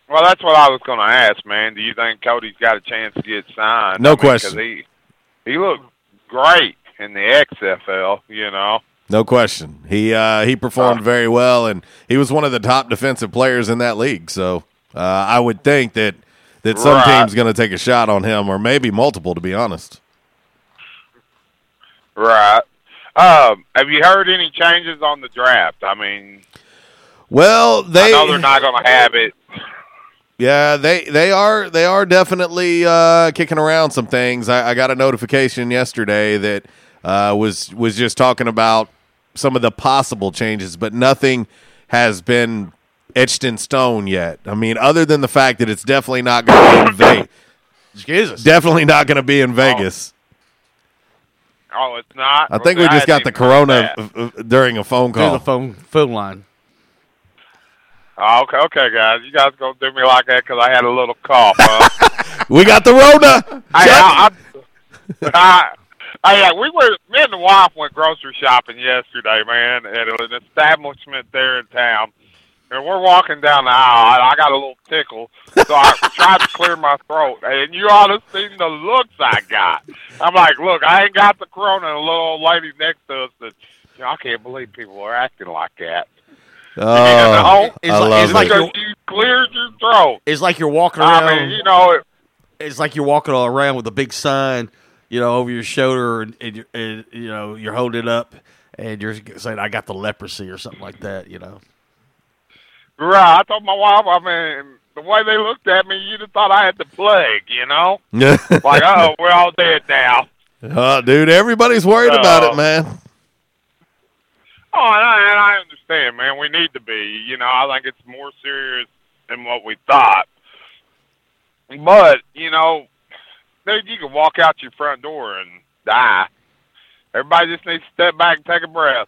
Speaker 21: well, that's what I was going to ask, man. Do you think Cody's got a chance to get signed?
Speaker 13: No
Speaker 21: I mean, 'cause
Speaker 13: question.
Speaker 21: he he looked great in the XFL. You know.
Speaker 13: no question, he uh, he performed very well, and he was one of the top defensive players in that league. So uh, I would think that that some
Speaker 21: Right.
Speaker 13: team's going to take a shot on him, or maybe multiple, to be honest.
Speaker 21: Right. Um, have you heard any changes on the draft? I mean,
Speaker 13: Well,
Speaker 21: I
Speaker 13: they
Speaker 21: know they're not going to have it.
Speaker 13: Yeah, they they are they are definitely uh, kicking around some things. I, I got a notification yesterday that uh, was was just talking about some of the possible changes, but nothing has been etched in stone yet. I mean, other than the fact that it's definitely not going to be in Vegas.
Speaker 7: Jesus.
Speaker 13: Definitely not going to be in Vegas.
Speaker 21: Oh, it's not.
Speaker 13: I think we just got the corona uh, uh, during a phone
Speaker 7: Through
Speaker 13: call.
Speaker 7: the phone phone line.
Speaker 21: Oh, okay, okay, guys. You guys gonna do me like that because I had a little cough. Huh?
Speaker 13: We got the Rona.
Speaker 21: I, I, I, I, yeah, we were. Me and the wife went grocery shopping yesterday, man, at an establishment there in town. And we're walking down the aisle. I, I got a little tickle, so I tried to clear my throat. And you ought to seen the looks I got. I'm like, look, I ain't got the corona. And a little old lady next to us that, you know, I can't believe people are acting like that.
Speaker 13: Oh, oh
Speaker 21: you know?
Speaker 7: It's
Speaker 13: I
Speaker 7: like-
Speaker 13: love
Speaker 7: it's like
Speaker 13: it.
Speaker 7: you're-
Speaker 21: you cleared your throat.
Speaker 7: It's like you're walking around.
Speaker 21: I mean, you know, it,
Speaker 7: it's like you're walking all around with a big sign, you know, over your shoulder, and, and, you're, and you know you're holding it up, and you're saying, "I got the leprosy" or something like that. You know.
Speaker 21: Right. I told my wife, I mean, the way they looked at me, you'd have thought I had the plague, you know? like, oh, we're all dead now.
Speaker 13: Oh, dude, everybody's worried about it, man.
Speaker 21: Oh, and I, and I understand, man. We need to be. You know, I think it's more serious than what we thought. But, you know, dude, you can walk out your front door and die. Everybody just needs to step back and take a breath.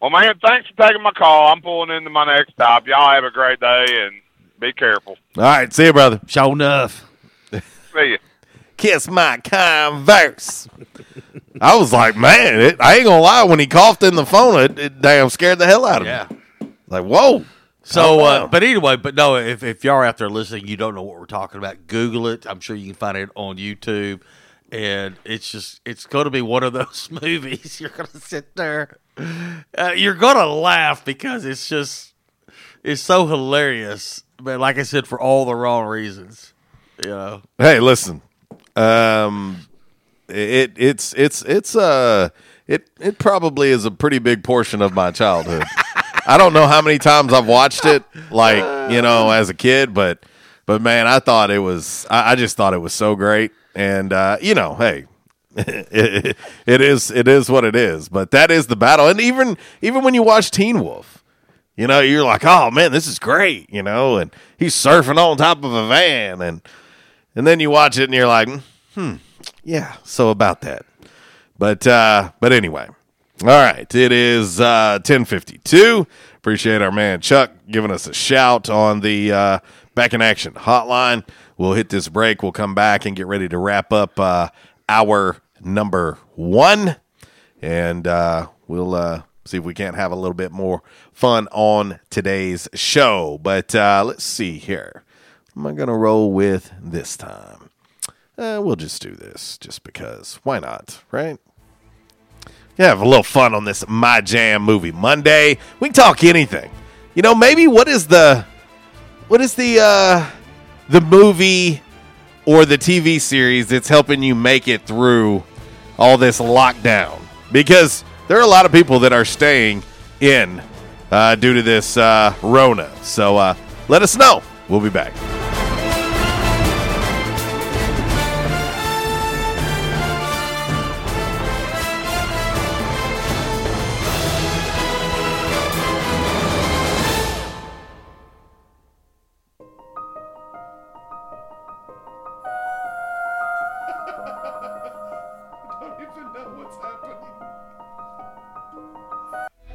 Speaker 21: Well, man, thanks for taking my call. I'm pulling into my next stop. Y'all have a great day and be careful.
Speaker 13: All right, see you, brother.
Speaker 7: Sho'nuff.
Speaker 21: See you.
Speaker 13: Kiss my converse. I was like, man, it, I ain't gonna lie. When he coughed in the phone, it, it damn scared the hell out of
Speaker 7: Yeah.
Speaker 13: me. Yeah. Like, whoa.
Speaker 7: So, uh, but anyway, but no, if if y'all are out there listening, you don't know what we're talking about. Google it. I'm sure you can find it on YouTube, and it's just it's going to be one of those movies. You're going to sit there, uh, you're to laugh because it's just it's so hilarious. But like I said, for all the wrong reasons, you know.
Speaker 13: Hey, listen. Um, it it's it's it's uh it it probably is a pretty big portion of my childhood. I don't know how many times I've watched it, like you know, as a kid, but but man, I thought it was. I, I just thought it was so great, and uh, you know, hey. It, it is it is what it is but that is the battle. And even even when you watch teen wolf you know you're like oh man this is great you know and he's surfing on top of a van and and then you watch it and you're like hmm yeah so about that. But uh but anyway all right it is uh 1052 appreciate our man chuck giving us a shout on the uh back in action hotline. We'll hit this break. We'll come back and get ready to wrap up uh our number one. And uh we'll uh see if we can't have a little bit more fun on today's show. But uh let's see here. What am i gonna roll with this time? Uh, we'll just do this just because. Why not right? Yeah, have a little fun on this My Jam movie Monday. We can talk anything. You know, maybe what is the what is the uh the movie or the TV series that's helping you make it through all this lockdown? Because there are a lot of people that are staying in uh, due to this uh, Rona. So uh, let us know. We'll be back.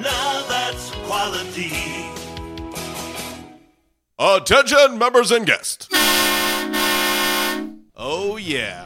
Speaker 22: Now that's quality.
Speaker 13: Attention, members and guests. Oh, yeah.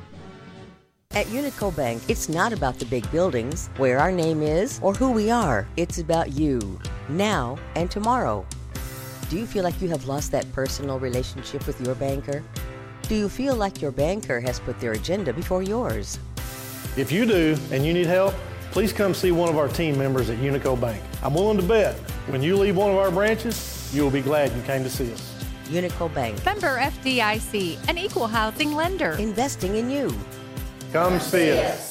Speaker 23: At Unico Bank, it's not about the big buildings, where our name is, or who we are. It's about you, now and tomorrow. Do you feel like you have lost that personal relationship with your banker? Do you feel like your banker has put their agenda before yours?
Speaker 24: If you do and you need help, please come see one of our team members at Unico Bank. I'm willing to bet when you leave one of our branches, you will be glad you came to see us.
Speaker 23: Unico Bank.
Speaker 25: Member FDIC, an equal housing lender.
Speaker 23: Investing in you.
Speaker 24: Come see us.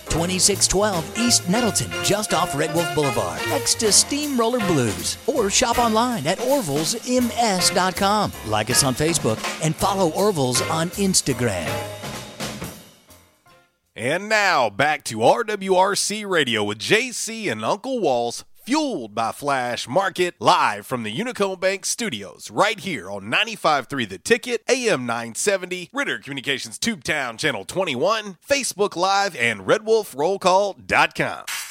Speaker 16: 2612 East Nettleton, just off Red Wolf Boulevard, next to Steamroller Blues. Or shop online at orvillesms.com. Like us on Facebook and follow Orville's on Instagram.
Speaker 13: And now back to RWRC Radio with JC and Uncle Walls, fueled by Flash Market, live from the Unico Bank studios, right here on 95.3 The Ticket, AM 970, Ritter Communications Tubetown Channel 21, Facebook Live, and RedWolfRollCall.com.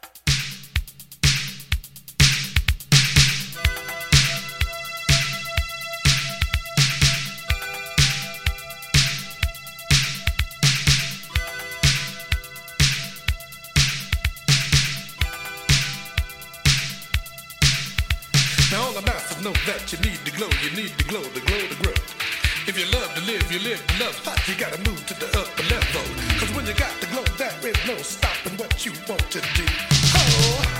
Speaker 25: know that you need to glow, you need to glow, to glow, to grow. If you love to live, you live to love hot, you gotta move to the upper level. Cause when you got the glow, there is no stopping what you want to do. Oh.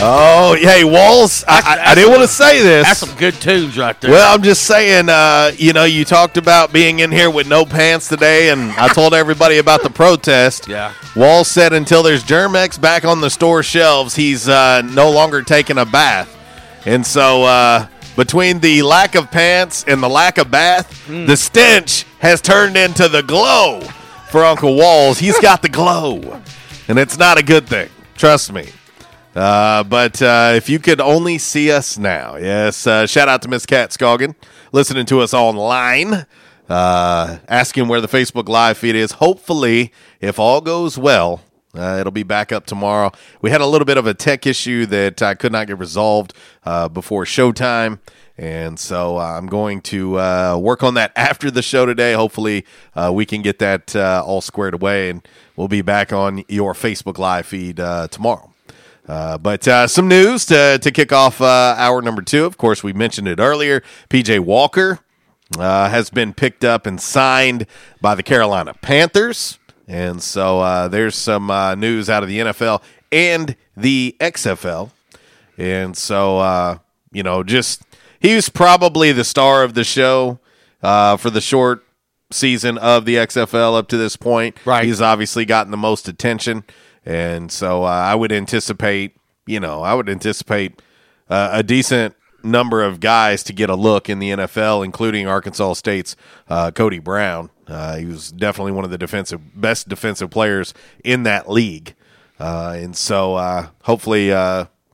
Speaker 13: Oh, hey, Walls. I, I, I didn't want to say this.
Speaker 7: That's some good tunes right there.
Speaker 13: Well, I'm just saying, uh, you know, you talked about being in here with no pants today, and I told everybody about the protest.
Speaker 7: Yeah.
Speaker 13: Wall said until there's Germ-X back on the store shelves, he's uh, no longer taking a bath. And so, uh, between the lack of pants and the lack of bath, the stench has turned into the glow for Uncle Walls. He's got the glow, and it's not a good thing. Trust me. Uh, but uh, if you could only see us now, yes. Uh, shout out to Miss Kat Scoggin, listening to us online, uh, asking where the Facebook Live feed is. Hopefully, if all goes well, uh, it'll be back up tomorrow. We had a little bit of a tech issue that I could not get resolved uh, before showtime. And so I'm going to work on that after the show today. Hopefully, we can get that all squared away, and we'll be back on your Facebook Live feed tomorrow. Uh, but uh, some news to, to kick off uh, hour number two. Of course, we mentioned it earlier. PJ Walker uh, has been picked up and signed by the Carolina Panthers. And so uh, there's some uh, news out of the NFL and the XFL. And so, uh, you know, just he was probably the star of the show uh, for the short season of the XFL up to this point. Right. He's obviously gotten the most attention. And so uh, I would anticipate, you know, I would anticipate uh, a decent number of guys to get a look in the NFL, including Arkansas State's uh, Cody Brown. Uh, he was definitely one of the defensive best defensive players in that league, uh, and so uh, hopefully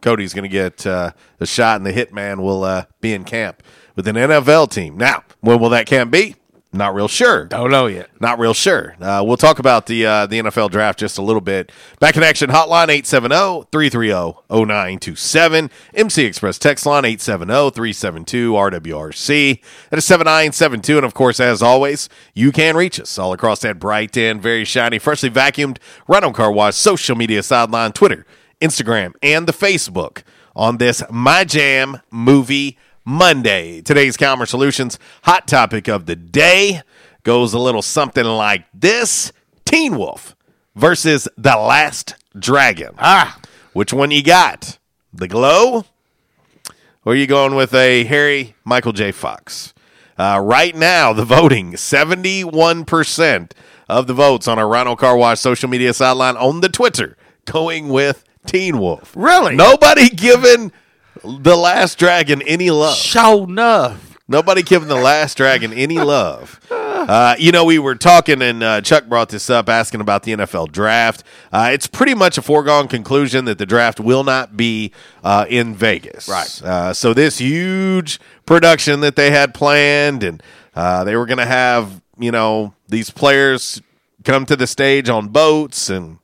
Speaker 13: Cody's going to get the shot, and the hitman will be in camp with an NFL team. Now, when will that camp be? Not real sure.
Speaker 7: Don't know yet.
Speaker 13: Not real sure. Uh, we'll talk about the uh, the NFL draft just a little bit. Back in action hotline 870-330-0927. MC Express text line 870-372-RWRC. That is 7972. And of course, as always, you can reach us all across that bright and very shiny, freshly vacuumed rental car wash social media sideline, Twitter, Instagram, and the Facebook on this My Jam movie Monday. Today's Calmer Solutions hot topic of the day goes a little something like this Teen Wolf versus The Last Dragon. Ah, which one you got? The Glow? Or are you going with a Harry Michael J. Fox? Uh, right now, the voting 71% of the votes on our Rhino Car Wash social media sideline on the Twitter going with Teen Wolf.
Speaker 7: Really?
Speaker 13: Nobody giving the Last Dragon any love.
Speaker 7: Sho'nuff.
Speaker 13: Nobody giving the Last Dragon any love. Uh, you know, we were talking, and uh, Chuck brought this up, asking about the NFL draft. Uh, it's pretty much a foregone conclusion that the draft will not be uh, in Vegas.
Speaker 7: Right.
Speaker 13: Uh, so this huge production that they had planned, and uh, they were going to have, you know, these players come to the stage on boats and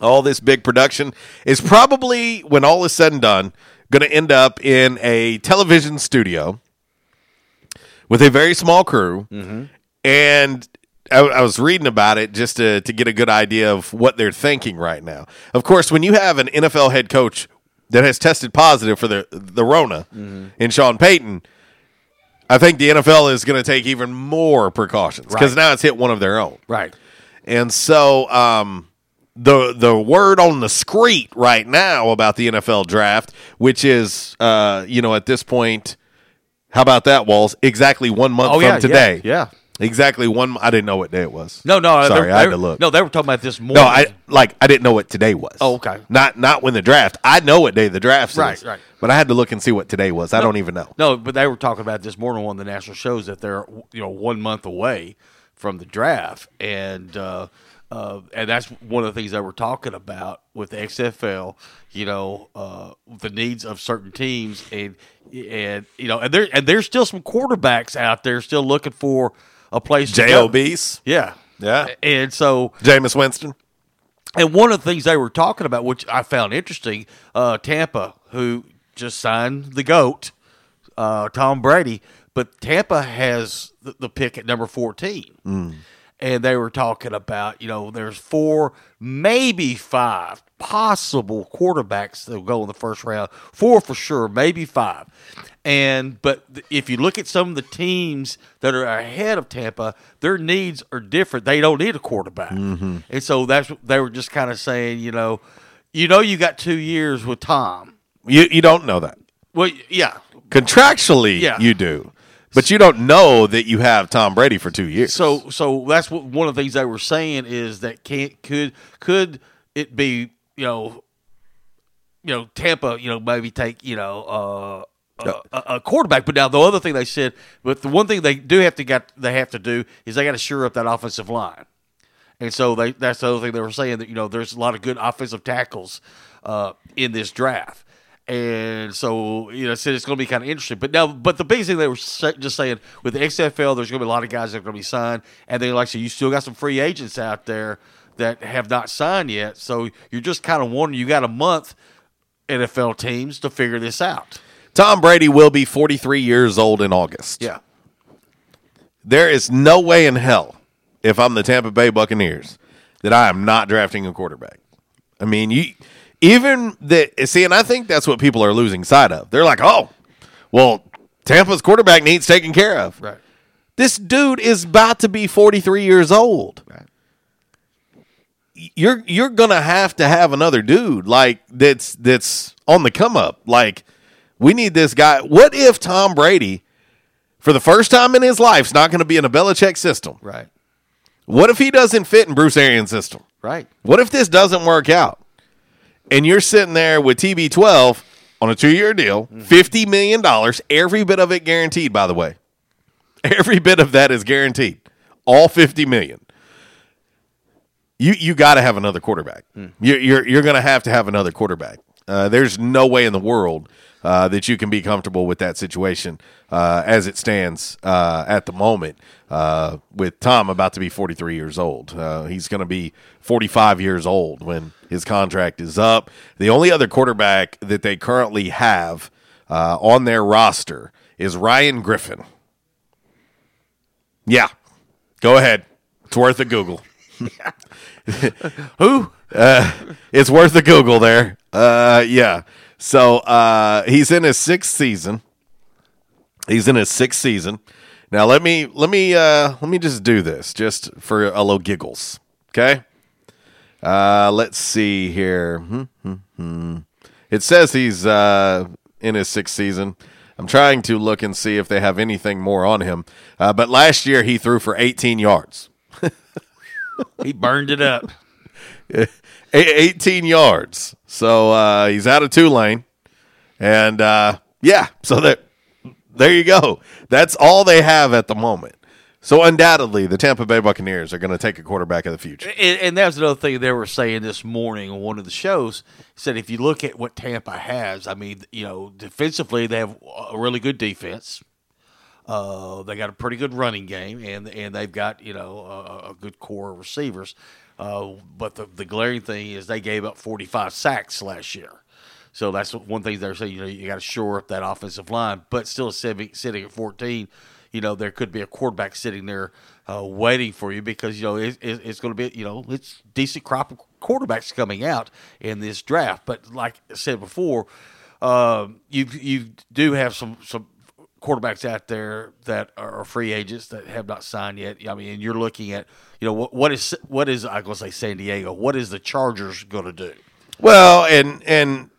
Speaker 13: all this big production is probably, when all is said and done, going to end up in a television studio with a very small crew. And I, I was reading about it just to, to get a good idea of what they're thinking right now. Of course, when you have an NFL head coach that has tested positive for the, the Rona in Sean Payton, I think the NFL is going to take even more precautions because
Speaker 7: Right.
Speaker 13: now it's hit one of their own.
Speaker 7: Right.
Speaker 13: And so um, the the word on the street right now about the NFL draft, which is uh, you know at this point, how about that, Walls? Exactly one month
Speaker 7: Oh,
Speaker 13: from
Speaker 7: yeah, yeah,
Speaker 13: today.
Speaker 7: yeah.
Speaker 13: Exactly one. I didn't know what day it was.
Speaker 7: No, no,
Speaker 13: sorry,
Speaker 7: they-
Speaker 13: I had
Speaker 7: they-
Speaker 13: to look.
Speaker 7: No, they were talking about this morning.
Speaker 13: No, I like I didn't know what today was.
Speaker 7: Oh, okay.
Speaker 13: Not not when the draft. I know what day the draft
Speaker 7: Right,
Speaker 13: is.
Speaker 7: right. right.
Speaker 13: But I had to look and see what today was. I don't even know.
Speaker 7: No, but they were talking about this morning on the national shows that they're you know one month away from the draft, and uh, Uh, and that's one of the things that we're talking about with the XFL. You know, uh, the needs of certain teams, and and you know, and there and there's still some quarterbacks out there still looking for a place. to go.
Speaker 13: JOBs.
Speaker 7: Yeah,
Speaker 13: Yeah.
Speaker 7: and so
Speaker 13: Jameis Winston.
Speaker 7: and one of the things they were talking about, which I found interesting, uh, Tampa, who just signed the GOAT, uh, Tom Brady, but Tampa has the, the pick at number 14. And they were talking about, you know, there's four, maybe five possible quarterbacks that will go in the first round. Four for sure, maybe five. And but if you look at some of the teams that are ahead of Tampa, their needs are different. They don't need a quarterback. Mm-hmm. And so that's what they were just kind of saying, you know, you know you got 2 years with Tom.
Speaker 13: You you don't know that.
Speaker 7: Well, yeah.
Speaker 13: Contractually,
Speaker 7: Yeah.
Speaker 13: you do, but you don't know that you have Tom Brady for two years.
Speaker 7: So so that's what one of the things they were saying is that can could could it be you know you know Tampa you know maybe take you know uh, a, a, a quarterback, but now the other thing they said, but the one thing they do have to get they have to do is they got to shore up that offensive line, and so they that's the other thing they were saying that you know there's a lot of good offensive tackles uh, in this draft. And so, you know, said it's going to be kind of interesting. But now, but the biggest thing they were just saying with the XFL, there's going to be a lot of guys that are going to be signed. And then, like said, you still got some free agents out there that have not signed yet. So you're just kind of wondering, you got a month, NFL teams, to figure this out.
Speaker 13: Tom Brady will be 43 years old in August.
Speaker 7: Yeah.
Speaker 13: There is no way in hell, if I'm the Tampa Bay Buccaneers, that I am not drafting a quarterback. I mean, you even the see, and I think that's what people are losing sight of. They're like, oh, well, Tampa's quarterback needs taken care of.
Speaker 7: Right.
Speaker 13: This dude is about to be 43 years old.
Speaker 7: Right.
Speaker 13: You're you're gonna have to have another dude like that's that's on the come up. Like we need this guy. What if Tom Brady, for the first time in his life, is not going to be in a Belichick system?
Speaker 7: Right.
Speaker 13: What if he doesn't fit in Bruce Arians' system?
Speaker 7: Right.
Speaker 13: What if this doesn't work out? And you're sitting there with TB12 on a two year deal, $50 million, every bit of it guaranteed, by the way. Every bit of that is guaranteed. All 50 million. You, you got to have another quarterback. You're, you're, you're going to have to have another quarterback. Uh, there's no way in the world uh, that you can be comfortable with that situation uh, as it stands uh, at the moment. Uh, with Tom about to be 43 years old, uh, he's going to be 45 years old when his contract is up. The only other quarterback that they currently have uh, on their roster is Ryan Griffin. Yeah, go ahead. It's worth a Google.
Speaker 7: Who?
Speaker 13: Uh, it's worth a Google there. Uh, yeah. So uh, he's in his sixth season. He's in his sixth season. Now let me let me uh, let me just do this just for a little giggles. Okay. Uh, let's see here. Hmm, hmm, hmm. It says he's uh, in his sixth season. I'm trying to look and see if they have anything more on him. Uh, but last year he threw for 18 yards.
Speaker 7: He burned it up.
Speaker 13: 18 yards. So uh, he's out of Tulane. And uh, yeah, so that there you go. That's all they have at the moment. So undoubtedly, the Tampa Bay Buccaneers are going to take a quarterback of the future.
Speaker 7: And, and that's another thing they were saying this morning on one of the shows. Said if you look at what Tampa has, I mean, you know, defensively they have a really good defense. Uh, they got a pretty good running game, and and they've got you know a, a good core of receivers. Uh, but the, the glaring thing is they gave up 45 sacks last year. So that's one thing they're saying. You know, you got to shore up that offensive line, but still sitting, sitting at 14. You know, there could be a quarterback sitting there uh, waiting for you because you know it, it, it's going to be you know it's decent crop of quarterbacks coming out in this draft. But like I said before, um, you you do have some some quarterbacks out there that are free agents that have not signed yet. I mean, and you're looking at you know what what is what is I'm going to say San Diego? What is the Chargers going to do?
Speaker 13: Well, and and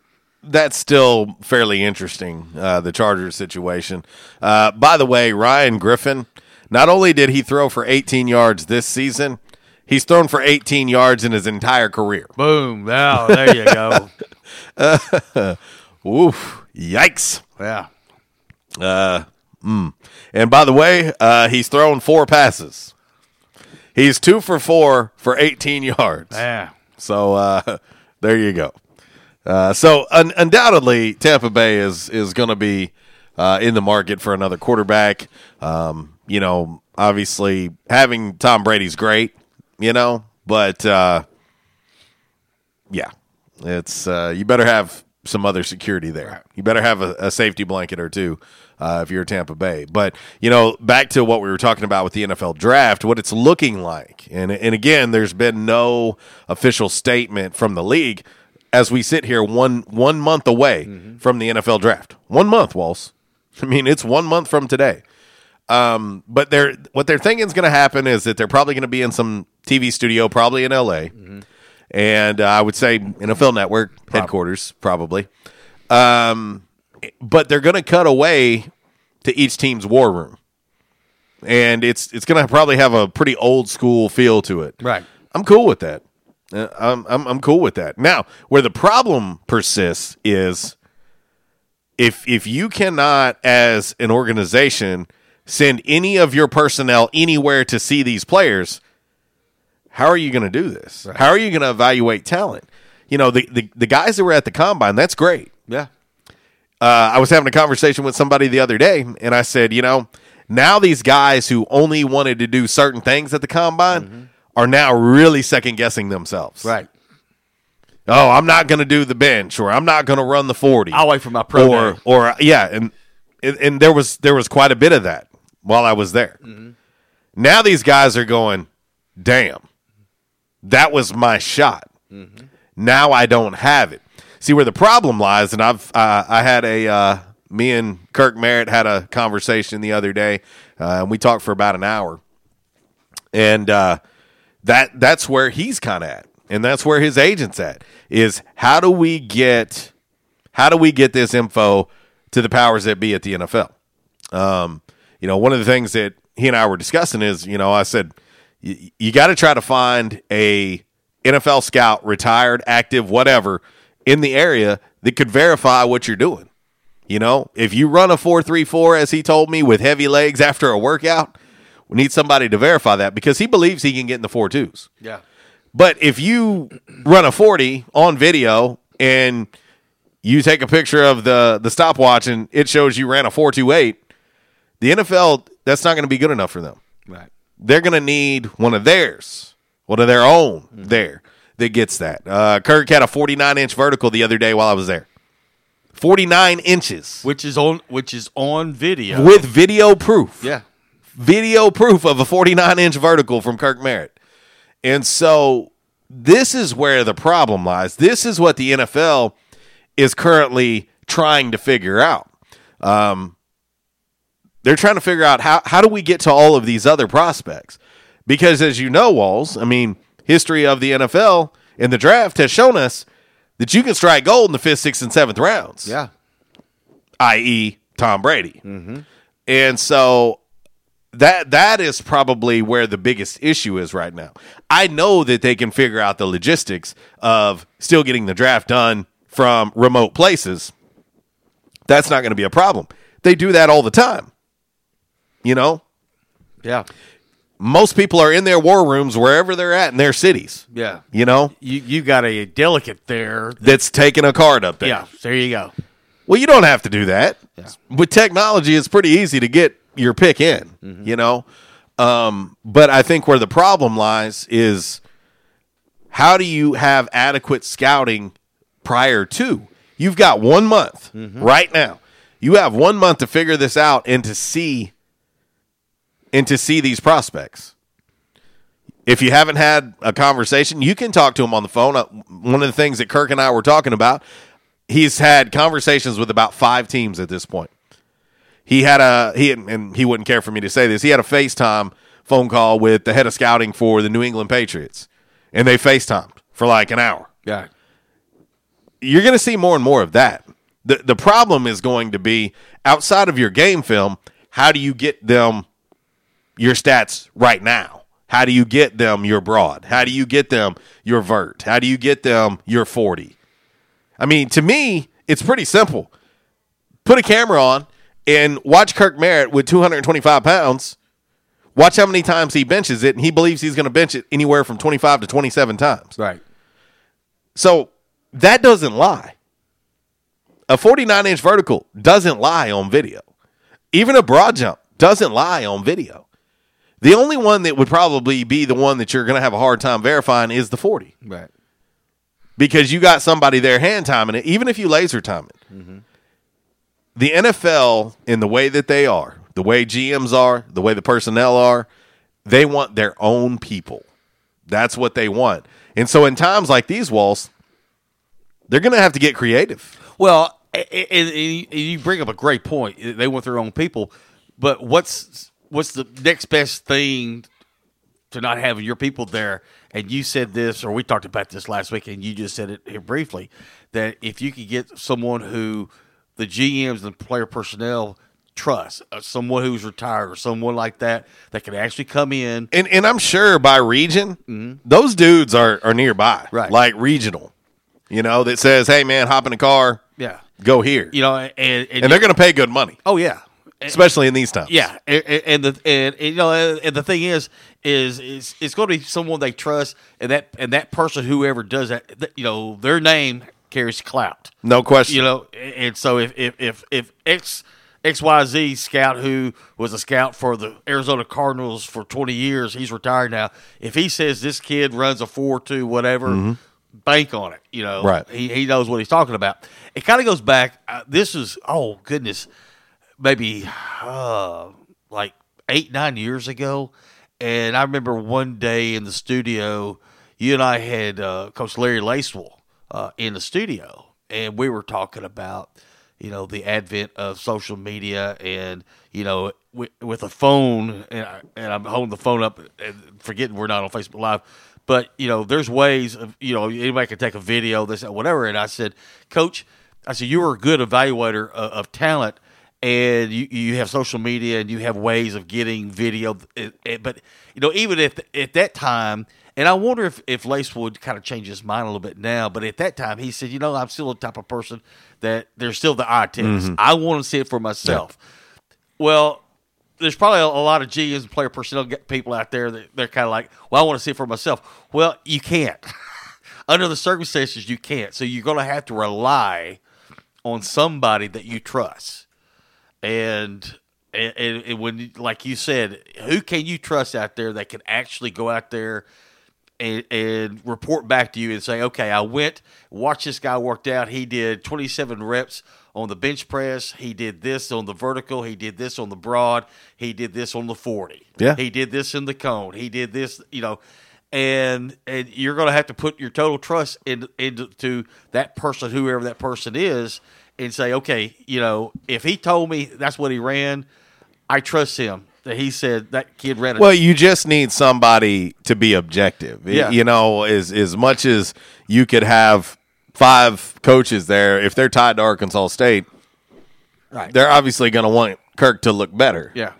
Speaker 13: that's still fairly interesting. Uh, the Chargers situation. Uh, by the way, Ryan Griffin. Not only did he throw for 18 yards this season, he's thrown for 18 yards in his entire career.
Speaker 7: Boom! Now there you go.
Speaker 13: uh, oof! Yikes!
Speaker 7: Yeah.
Speaker 13: Uh, mm. And by the way, uh, he's thrown four passes. He's two for four for 18 yards.
Speaker 7: Yeah.
Speaker 13: So uh, there you go. Uh, so un- undoubtedly, Tampa Bay is is going to be uh, in the market for another quarterback. Um, you know, obviously having Tom Brady's great. You know, but uh, yeah, it's uh, you better have some other security there. You better have a, a safety blanket or two uh, if you're Tampa Bay. But you know, back to what we were talking about with the NFL draft, what it's looking like, and and again, there's been no official statement from the league as we sit here one one month away from the NFL draft. One month, Walls. I mean, it's one month from today. Um, but they're what they're thinking is going to happen is that they're probably going to be in some TV studio, probably in LA, and uh, I would say NFL Network headquarters, probably. Um, but they're going to cut away to each team's war room, and it's it's going to probably have a pretty old school feel to it.
Speaker 7: Right.
Speaker 13: I'm cool with that. Uh, I'm, I'm I'm cool with that. Now, where the problem persists is if if you cannot as an organization send any of your personnel anywhere to see these players, how are you going to do this? How are you going to evaluate talent? You know, the, the the guys that were at the combine, that's great.
Speaker 7: Yeah.
Speaker 13: Uh, I was having a conversation with somebody the other day, and I said, you know, now these guys who only wanted to do certain things at the combine are now really second guessing themselves.
Speaker 7: Right.
Speaker 13: Oh, I'm not going to do the bench, or I'm not going to run the forty.
Speaker 7: I'll wait for my pro
Speaker 13: or
Speaker 7: day.
Speaker 13: or yeah, and and- there was there was quite a bit of that while I was there. Now these guys are going, damn, that was my shot. Now I don't have it. See where the problem lies, and I've uh, I had a uh, me and Kirk Merritt had a conversation the other day, uh, and we talked for about an hour, and uh, that that's where he's kind of at, and that's where his agent's at. Is how do we get how do we get this info to the powers that be at the NFL? Um, you know, one of the things that he and I were discussing is, you know, I said you, you got to try to find a NFL scout, retired, active, whatever, in the area that could verify what you're doing. You know, if you run a four three four, as he told me, with heavy legs after a workout, we need somebody to verify that because he believes he can get in the four twos.
Speaker 7: Yeah.
Speaker 13: But if you run a 40 on video and you take a picture of the the stopwatch and it shows you ran a 428, the NFL that's not going to be good enough for them.
Speaker 7: Right.
Speaker 13: They're going to need one of theirs, one of their own there that gets that. Uh, Kirk had a 49 inch vertical the other day while I was there. 49 inches
Speaker 7: Which is on which is on video.
Speaker 13: with video proof
Speaker 7: yeah.
Speaker 13: video proof of a 49 inch vertical from Kirk Merritt. And so this is where the problem lies. This is what the NFL is currently trying to figure out. Um, they're trying to figure out how, how do we get to all of these other prospects? Because as you know, Walls, I mean, history of the NFL in the draft has shown us that you can strike gold in the fifth, sixth, and seventh rounds
Speaker 7: Yeah.
Speaker 13: i.e., Tom Brady. Mm-hmm. And so that that is probably where the biggest issue is right now. I know that they can figure out the logistics of still getting the draft done from remote places. That's not going to be a problem. They do that all the time. You know,
Speaker 7: Yeah.
Speaker 13: most people are in their war rooms wherever they're at in their cities.
Speaker 7: Yeah.
Speaker 13: You know,
Speaker 7: You you got a delicate there.
Speaker 13: that's taking a card up there.
Speaker 7: Yeah. There you go.
Speaker 13: Well, you don't have to do that. With technology, it's pretty easy to get your pick in, you know? Um, but I think where the problem lies is how do you have adequate scouting prior to? You've got one month right now. You have one month to figure this out and to see and to see these prospects. If you haven't had a conversation, you can talk to him on the phone. Uh, One of the things that Kirk and I were talking about, he's had conversations with about five teams at this point. He had a he and he wouldn't care for me to say this. He had a FaceTime phone call with the head of scouting for the New England Patriots, and they FaceTimed for like an hour.
Speaker 7: Yeah.
Speaker 13: You're going to see more and more of that. the The problem is going to be outside of your game film. How do you get them your stats right now? How do you get them your broad? How do you get them your vert? How do you get them your 40? I mean, to me, it's pretty simple. Put a camera on and watch Kirk Merritt with 225 pounds Watch how many times he benches it, and he believes he's going to bench it anywhere from 25 to 27 times.
Speaker 7: Right.
Speaker 13: So that doesn't lie. A 49 inch vertical doesn't lie on video. Even a broad jump doesn't lie on video. The only one that would probably be the one that you're going to have a hard time verifying is the 40
Speaker 7: Right.
Speaker 13: because you got somebody there hand timing it, even if you laser time it.
Speaker 7: Mm-hmm.
Speaker 13: The NFL, in the way that they are, the way GMs are, the way the personnel are, they want their own people. That's what they want. And so, in times like these, Walls, they're going to have to get creative.
Speaker 7: Well, and, and- and you bring up a great point. They want their own people, but what's what's the next best thing to not having your people there? And you said this, or we talked about this last week, and you just said it here briefly that if you could get someone who the GMs and player personnel trust, uh, someone who's retired or someone like that, that can actually come in.
Speaker 13: And, and I'm sure by region, those dudes are, are nearby,
Speaker 7: Right.
Speaker 13: like regional, you know, that says, hey, man, hop in a car,
Speaker 7: Yeah.
Speaker 13: go here.
Speaker 7: You know, and, and,
Speaker 13: and they're going to pay good money.
Speaker 7: Oh, yeah.
Speaker 13: Especially in these times.
Speaker 7: Yeah, and, and- the and, and, you know, and the thing is, is is it's going to be someone they trust, and that and that person, whoever does that, you know, their name carries clout.
Speaker 13: No question.
Speaker 7: You know, and so if if if, if X XYZ scout who was a scout for the Arizona Cardinals for 20 years, he's retired now. If he says this kid runs a 4-2 whatever,
Speaker 13: Mhm.
Speaker 7: bank on it, you know.
Speaker 13: Right.
Speaker 7: He he knows what he's talking about. It kind of goes back uh, this is oh goodness, maybe uh like 8 9 years ago. And I remember one day in the studio you and I had uh, Coach Larry Lacewell uh, in the studio, and we were talking about you know the advent of social media and you know with, with a phone. And, I, and I'm holding the phone up and forgetting we're not on Facebook Live, but you know there's ways of you know anybody can take a video this whatever, and I said, Coach, I said you were a good evaluator of, of talent. And you, you have social media and you have ways of getting video, eh, eh, but you know even if at that time, and I wonder if, if Lace would kind of change his mind a little bit now. But at that time, he said, you know, I'm still the type of person that there's still the eye test.
Speaker 13: Mhm.
Speaker 7: I want to see it for myself. Well, there's probably a, a lot of GMs and player personnel get people out there that they're kind of like, well, I want to see it for myself. Well, you can't. Under the circumstances, you can't. So you're going to have to rely on somebody that you trust. And and, and, when, like you said, who can you trust out there that can actually go out there and, and report back to you and say, okay, I went, watched this guy worked out. He did 27 reps on the bench press. He did this on the vertical. He did this on the broad. He did this on the 40.
Speaker 13: Yeah.
Speaker 7: He did this in the cone. He did this, you know, and and you're going to have to put your total trust in, into to that person, whoever that person is, and say, okay, you know, if he told me that's what he ran, I trust him. That he said that kid ran.
Speaker 13: Well, you just need somebody to be objective.
Speaker 7: Yeah.
Speaker 13: You know, as as much as you could have five coaches there, if they're tied to Arkansas State,
Speaker 7: Right.
Speaker 13: they're obviously going to want Kirk to look better.
Speaker 7: Yeah.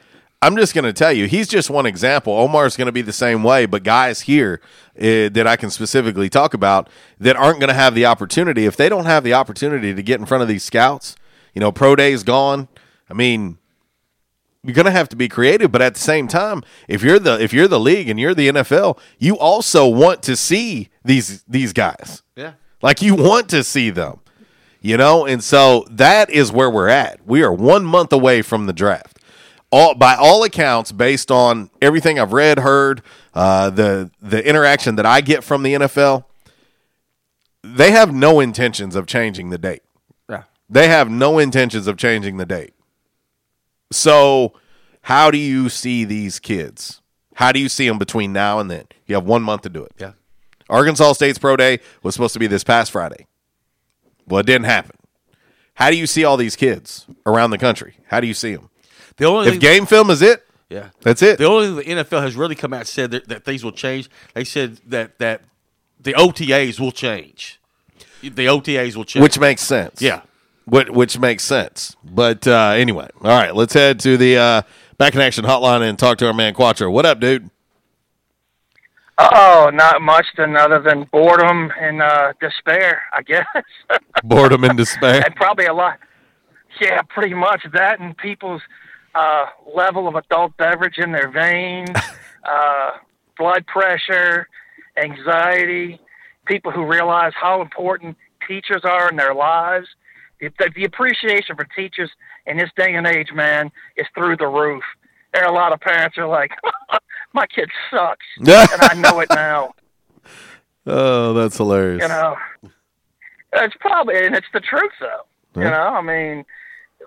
Speaker 13: I'm just going to tell you, he's just one example. Omar's going to be the same way, but guys here uh, that I can specifically talk about that aren't going to have the opportunity, if they don't have the opportunity to get in front of these scouts, you know, pro day's gone. I mean, you're going to have to be creative, but at the same time, if you're the if you're the league and you're the NFL, you also want to see these these guys.
Speaker 7: Yeah.
Speaker 13: Like you want to see them. You know, and so that is where we're at. We are 1 month away from the draft. All by all accounts based on everything I've read, heard, uh, the the interaction that I get from the NFL, they have no intentions of changing the date.
Speaker 7: Yeah.
Speaker 13: They have no intentions of changing the date. So, how do you see these kids? How do you see them between now and then? You have one month to do it.
Speaker 7: Yeah.
Speaker 13: Arkansas State's pro day was supposed to be this past Friday. Well, it didn't happen. How do you see all these kids around the country? How do you see them?
Speaker 7: The only
Speaker 13: if
Speaker 7: thing-
Speaker 13: game film is it,
Speaker 7: Yeah,
Speaker 13: that's it.
Speaker 7: The only thing the NFL has really come out and said that, that things will change. They said that that the OTAs will change. The OTAs will change,
Speaker 13: which makes sense.
Speaker 7: Yeah.
Speaker 13: which, which makes sense. But uh, anyway, all right, let's head to the uh, back in action hotline and talk to our man Quattro. What up, dude?
Speaker 26: Oh, not much than other than boredom and uh, despair, I guess.
Speaker 13: Boredom and despair.
Speaker 26: and probably a lot. Yeah, pretty much that, and people's uh, level of adult beverage in their veins, uh, blood pressure, anxiety, people who realize how important teachers are in their lives. The, the appreciation for teachers in this day and age, man, is through the roof. There are a lot of parents who are like, my kid sucks. and I know it now.
Speaker 13: Oh, that's hilarious.
Speaker 26: You know, it's probably, and it's the truth, though. You know, I mean,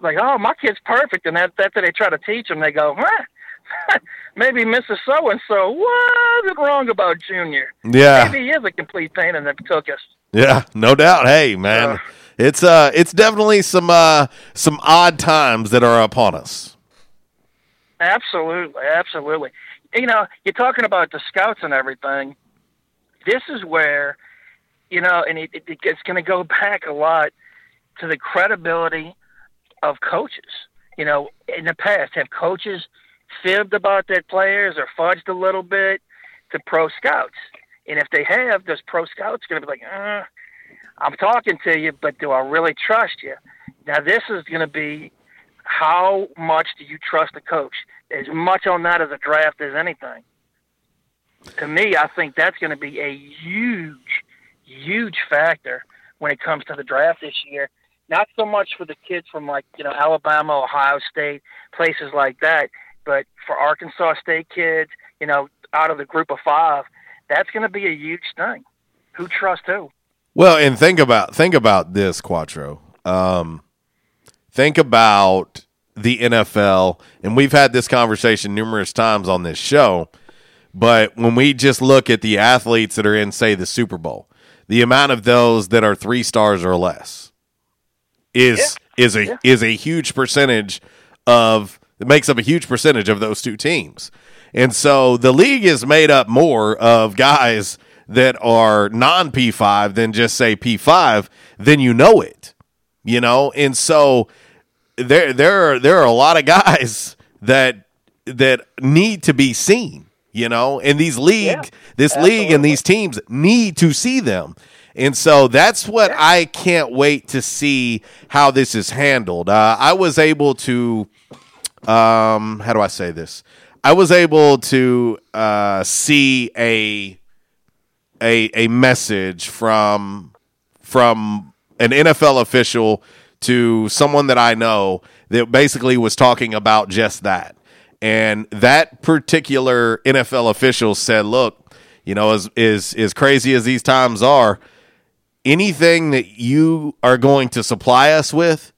Speaker 26: like, oh, my kid's perfect, and that that's what they try to teach them. They go, huh? maybe Mrs. So and So wasn't wrong about Junior.
Speaker 13: Yeah.
Speaker 26: maybe he is a complete pain in the tuchus.
Speaker 13: Yeah, no doubt. Hey, man, it's uh, it's definitely some uh, some odd times that are upon us.
Speaker 26: Absolutely, absolutely. You know, you're talking about the scouts and everything. This is where, you know, and it, it, it's going to go back a lot to the credibility of coaches. You know, in the past, have coaches fibbed about their players or fudged a little bit to pro scouts? And if they have, those pro scouts going to be like, uh, I'm talking to you, but do I really trust you? Now, this is going to be how much do you trust the coach? As much on that as a draft as anything. To me, I think that's going to be a huge, huge factor when it comes to the draft this year. Not so much for the kids from like you know Alabama, Ohio State, places like that, but for Arkansas State kids, you know, out of the group of five, that's going to be a huge thing. Who trusts who?
Speaker 13: Well, and think about think about this, Quattro. Um, think about the NFL, and we've had this conversation numerous times on this show. But when we just look at the athletes that are in, say, the Super Bowl, the amount of those that are three stars or less is is a is a huge percentage of it makes up a huge percentage of those two teams. And so the league is made up more of guys that are non P5 than just say P5, then you know it. You know? And so there there are there are a lot of guys that that need to be seen, you know? And these league this league and these teams need to see them. And so that's what I can't wait to see how this is handled. Uh, I was able to, um, how do I say this? I was able to uh, see a a a message from from an NFL official to someone that I know that basically was talking about just that. And that particular NFL official said, "Look, you know, as is as crazy as these times are, anything that you are going to supply us with,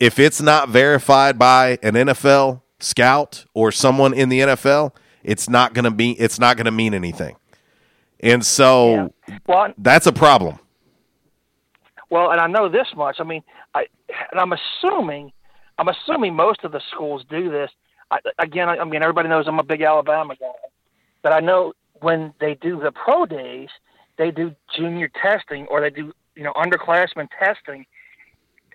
Speaker 13: if it's not verified by an NFL scout or someone in the NFL, it's not going to be it's not going to mean anything. And so
Speaker 26: Well,
Speaker 13: that's a problem.
Speaker 26: Well, and I know this much. I mean, I and I'm assuming, I'm assuming most of the schools do this. I, again, I, I mean, everybody knows I'm a big Alabama guy, but I know when they do the pro days, they do junior testing or they do you know underclassmen testing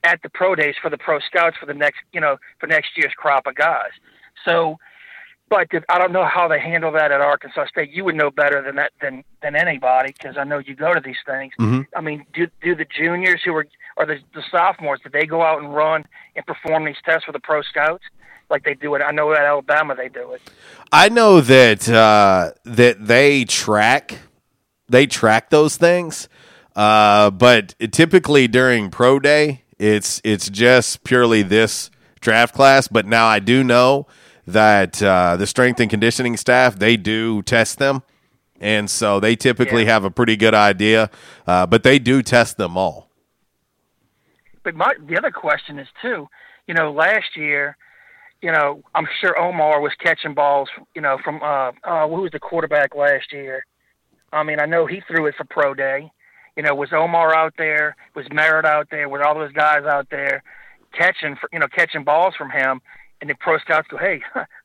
Speaker 26: at the pro days for the pro scouts for the next you know for next year's crop of guys. So, but if, I don't know how they handle that at Arkansas State. You would know better than that than than anybody because I know you go to these things.
Speaker 13: Mhm.
Speaker 26: I mean, do do the juniors who are or the, the sophomores did they go out and run and perform these tests for the pro scouts like they do it? I know at Alabama they do it.
Speaker 13: I know that uh, that they track they track those things, uh, but typically during pro day, it's it's just purely this draft class. But now I do know that uh, the strength and conditioning staff they do test them, and so they typically have a pretty good idea. Uh, but they do test them all.
Speaker 26: But my the other question is too. You know, last year, you know, I'm sure Omar was catching balls. You know, from uh, uh who was the quarterback last year? I mean, I know he threw it for pro day. You know, was Omar out there? Was Merritt out there? Were all those guys out there catching, for, you know, catching balls from him? And the pro scouts go, "Hey,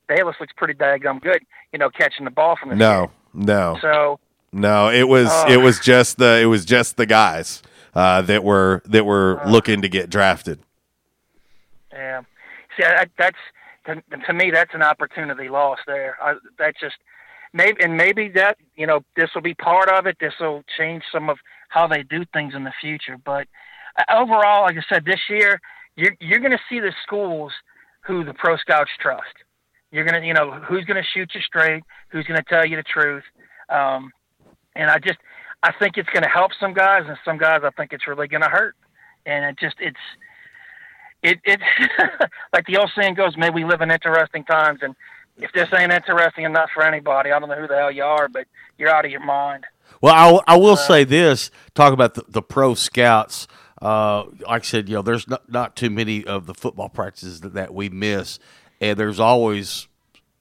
Speaker 26: Bayless looks pretty daggum good." You know, catching the ball from the
Speaker 13: No, no.
Speaker 26: So
Speaker 13: No, it was
Speaker 26: Oh.
Speaker 13: it was just the it was just the guys uh, that were that were looking to get drafted.
Speaker 26: Yeah. See, I, that's to, to me that's an opportunity lost there. I, that's just maybe and maybe that you know this will be part of it. This will change some of how they do things in the future. But uh, overall, like I said, this year you're you're going to see the schools who the pro scouts trust. You're gonna, you know, who's gonna shoot you straight, who's gonna tell you the truth. Um, and I just, I think it's gonna help some guys, and some guys I think it's really gonna hurt. And it just, it's, it, it, like the old saying goes, may we live in interesting times. And if this ain't interesting enough for anybody, I don't know who the hell you are, but you're out of your mind.
Speaker 7: Well, I, will- I will say this: talk about the, the pro scouts. Uh, like I said, you know, there's not, not too many of the football practices that, that we miss, and there's always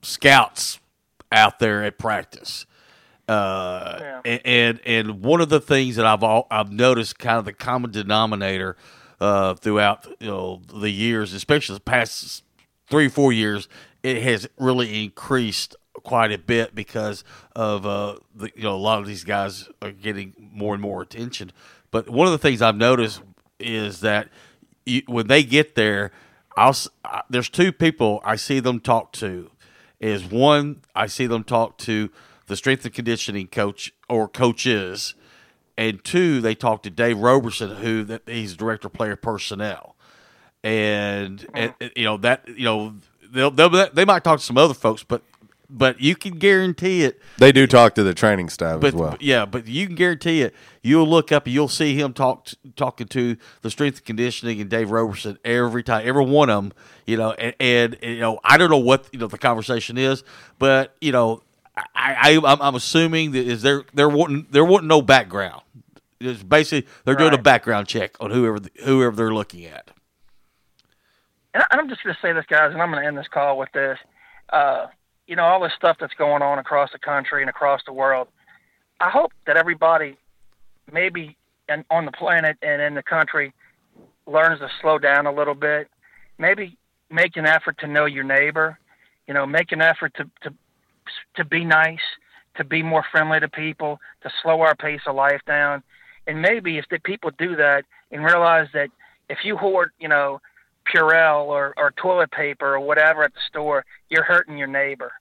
Speaker 7: scouts out there at practice. Uh, a- and and one of the things that I've all, I've noticed, kind of the common denominator uh, throughout you know the years, especially the past three four years, it has really increased quite a bit because of uh, the, you know a lot of these guys are getting more and more attention. But one of the things I've noticed is that you, when they get there, I'll I- there's two people I see them talk to. Is one I see them talk to the strength and conditioning coach or coaches, and two they talk to Dave Roberson, who that he's director of player personnel and, and you know that you know they'll, they'll they might talk to some other folks, but but you can guarantee it.
Speaker 13: They do talk to the training staff
Speaker 7: But
Speaker 13: as well.
Speaker 7: yeah, but you can guarantee it. You'll look up and you'll see him talk talking to the strength and conditioning and Dave Roberson every time, every one of them. You know, and, and, you know I don't know what you know the conversation is, but you know I, I I'm, I'm assuming that is there there wasn't there wasn't no background. It's basically they're doing a background check on whoever whoever they're looking at.
Speaker 26: And I'm just going to say this, guys, and I'm going to end this call with this. Uh, you know, all this stuff that's going on across the country and across the world. I hope that everybody, maybe and on the planet and in the country, learns to slow down a little bit. Maybe make an effort to know your neighbor. You know, make an effort to to to be nice, to be more friendly to people, to slow our pace of life down. And maybe if the people do that and realize that if you hoard, you know, Purell or, or toilet paper or whatever at the store, you're hurting your neighbor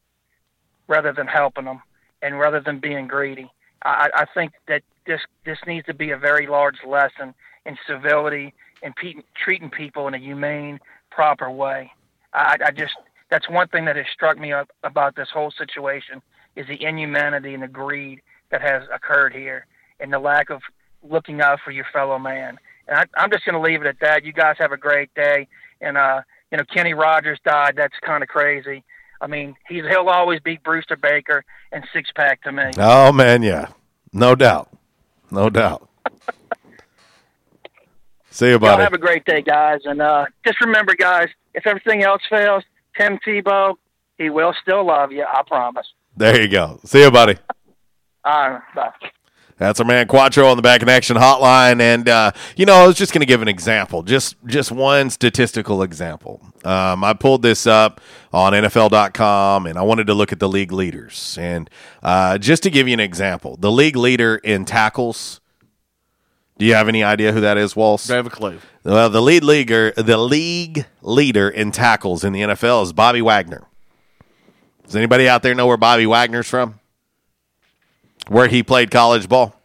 Speaker 26: rather than helping them and rather than being greedy. I, I think that this this needs to be a very large lesson in civility and pe- treating people in a humane, proper way. I, I just that's one thing that has struck me up about this whole situation is the inhumanity and the greed that has occurred here and the lack of looking out for your fellow man. I, I'm just going to leave it at that. You guys have a great day. And uh, you know, Kenny Rogers died. That's kind of crazy. I mean, he's he'll always be Brewster Baker and six pack to me.
Speaker 13: Oh man, yeah, no doubt, no doubt. See you,
Speaker 26: Y'all
Speaker 13: buddy.
Speaker 26: have a great day, guys. And uh, just remember, guys, if everything else fails, Tim Tebow, he will still love you. I promise.
Speaker 13: There you go. See you, buddy.
Speaker 26: All right, bye.
Speaker 13: That's our man Quattro on the Back in Action Hotline, and uh, you know I was just going to give an example, just just one statistical example. Um, I pulled this up on NFL.com, and I wanted to look at the league leaders, and uh, just to give you an example, the league leader in tackles. Do you have any idea who that is, Walsh?
Speaker 7: I have a clue.
Speaker 13: Well, the lead leaguer, the league leader in tackles in the NFL is Bobby Wagner. Does anybody out there know where Bobby Wagner's from? Where he played college ball?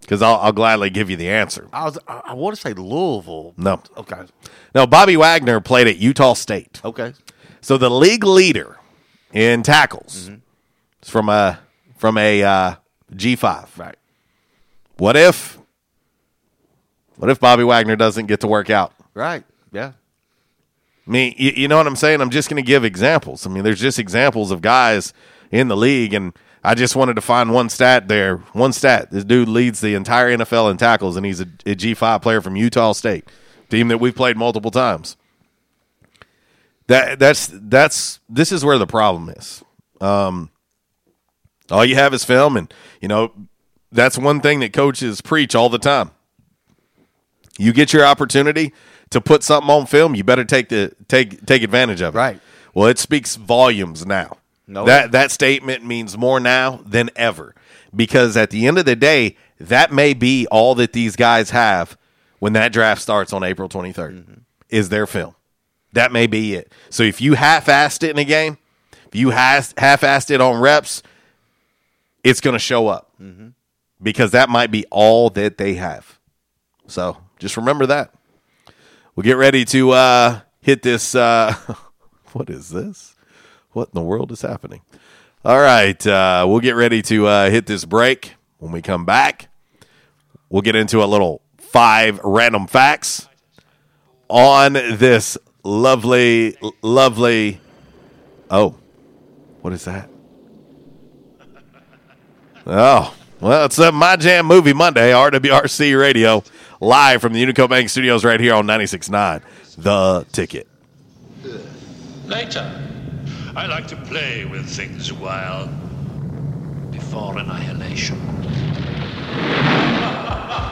Speaker 13: Because I'll, I'll gladly give you the answer.
Speaker 7: I was I, I want to say Louisville.
Speaker 13: No.
Speaker 7: Okay.
Speaker 13: No, Bobby Wagner played at Utah State.
Speaker 7: Okay.
Speaker 13: So the league leader in tackles is from a from a uh, G five.
Speaker 7: Right.
Speaker 13: What if? What if Bobby Wagner doesn't get to work out?
Speaker 7: Right. Yeah.
Speaker 13: I mean, you, you know what I'm saying? I'm just going to give examples. I mean, there's just examples of guys in the league, and I just wanted to find one stat there. One stat. This dude leads the entire NFL in tackles, and he's a, a G5 player from Utah State, team that we've played multiple times. That that's that's this is where the problem is. Um, all you have is film, and you know that's one thing that coaches preach all the time. You get your opportunity to put something on film, you better take the take take advantage of it.
Speaker 7: Right.
Speaker 13: Well, it speaks volumes now.
Speaker 7: No.
Speaker 13: That that statement means more now than ever because at the end of the day, that may be all that these guys have when that draft starts on April 23rd. Is their film. That may be it. So if you half-assed it in a game, if you half half-assed it on reps, it's going to show up because that might be all that they have. So just remember that. We'll get ready to uh, hit this uh,
Speaker 27: What is this? What in the world is happening? All right, uh, we'll get ready to uh, hit this break. When we come back, we'll get into a little five random facts on this lovely, lovely. Oh, what is that? Oh, well, it's a My Jam Movie Monday, RWRC Radio, live from the Unico Bank Studios right here on 96.9. The Ticket.
Speaker 28: Later. I like to play with things a while before annihilation.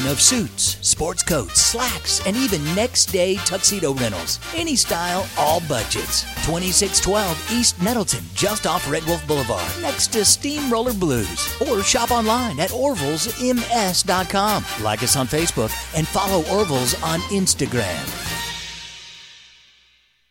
Speaker 16: of suits, sports coats, slacks, and even next day tuxedo rentals. Any style, all budgets. 2612 East Nettleton, just off Red Wolf Boulevard, next to Steamroller Blues. Or shop online at orvillesms.com. Like us on Facebook and follow Orville's on Instagram.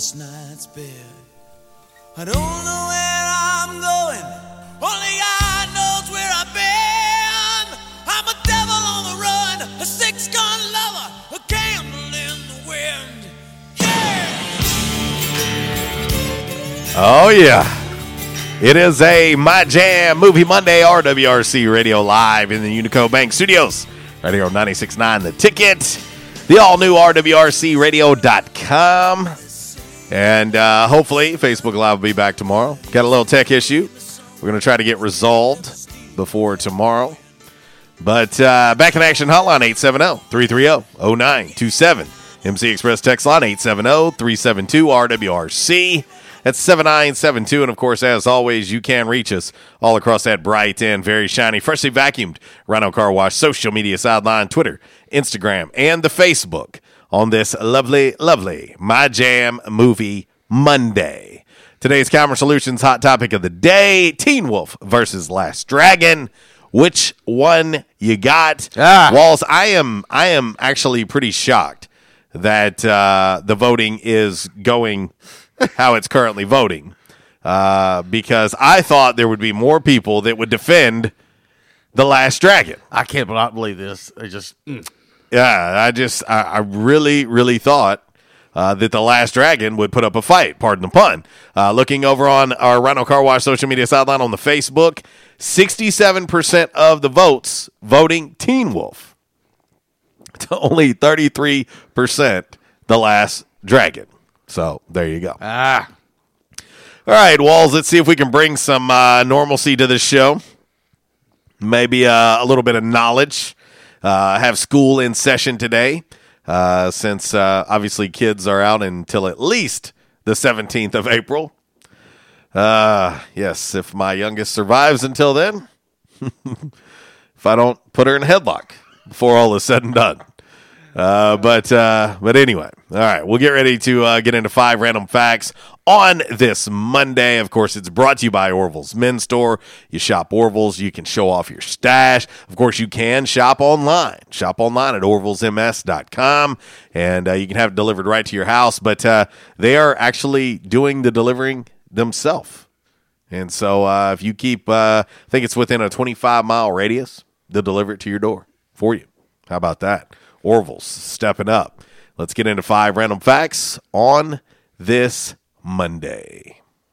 Speaker 25: last night's bed. I don't know where I'm going, only God knows where I've been. I'm a devil on the run, a six gun lover, a candle in the wind.
Speaker 13: Oh, yeah. It is a My Jam Movie Monday RWRC Radio live in the Unico Bank Studios. Radio here on 96.9 The Ticket. The all new RWRCRadio.com. And uh, hopefully, Facebook Live will be back tomorrow. Got a little tech issue. We're going to try to get resolved before tomorrow. But uh, back in action hotline 870 330 0927. MC Express text line 870 372 RWRC. That's 7972. And of course, as always, you can reach us all across that bright and very shiny, freshly vacuumed Rhino Car Wash social media sideline, Twitter, Instagram, and the Facebook on this lovely, lovely My Jam Movie Monday. Today's Calmer Solutions hot topic of the day Teen Wolf versus Last Dragon. Which one you got? Walls, I am I am actually pretty shocked that uh, the voting is going how it's currently voting. Uh, because I thought there would be more people that would defend the Last Dragon.
Speaker 7: I can't not believe this. I just mm.
Speaker 13: Yeah, I just I, I really really thought uh, that the Last Dragon would put up a fight. Pardon the pun. Uh, looking over on our Rhino Car Wash social media sideline on the Facebook, sixty-seven percent of the votes voting Teen Wolf. To only thirty-three percent the Last Dragon. So there you go.
Speaker 7: Ah.
Speaker 13: All right, Walls. Let's see if we can bring some uh, normalcy to this show. Maybe uh, a little bit of knowledge. Uh, have school in session today. uh, since uh, obviously kids are out until at least the 17th of April. Yes, if my youngest survives until then, if I don't put her in a headlock before all is said and done. Uh, but uh, but anyway, all right, we'll get ready to uh, get into five random facts on this Monday. Of course, it's brought to you by Orville's Men's Store. You shop Orville's, you can show off your stash. Of course, you can shop online. Shop online at orvillesms.com, and uh, you can have it delivered right to your house. But uh, they are actually doing the delivering themselves. And so uh, if you keep, uh, I think it's within a 25 mile radius, they'll deliver it to your door for you. How about that? Orville's stepping up. Let's get into five random facts on this Monday.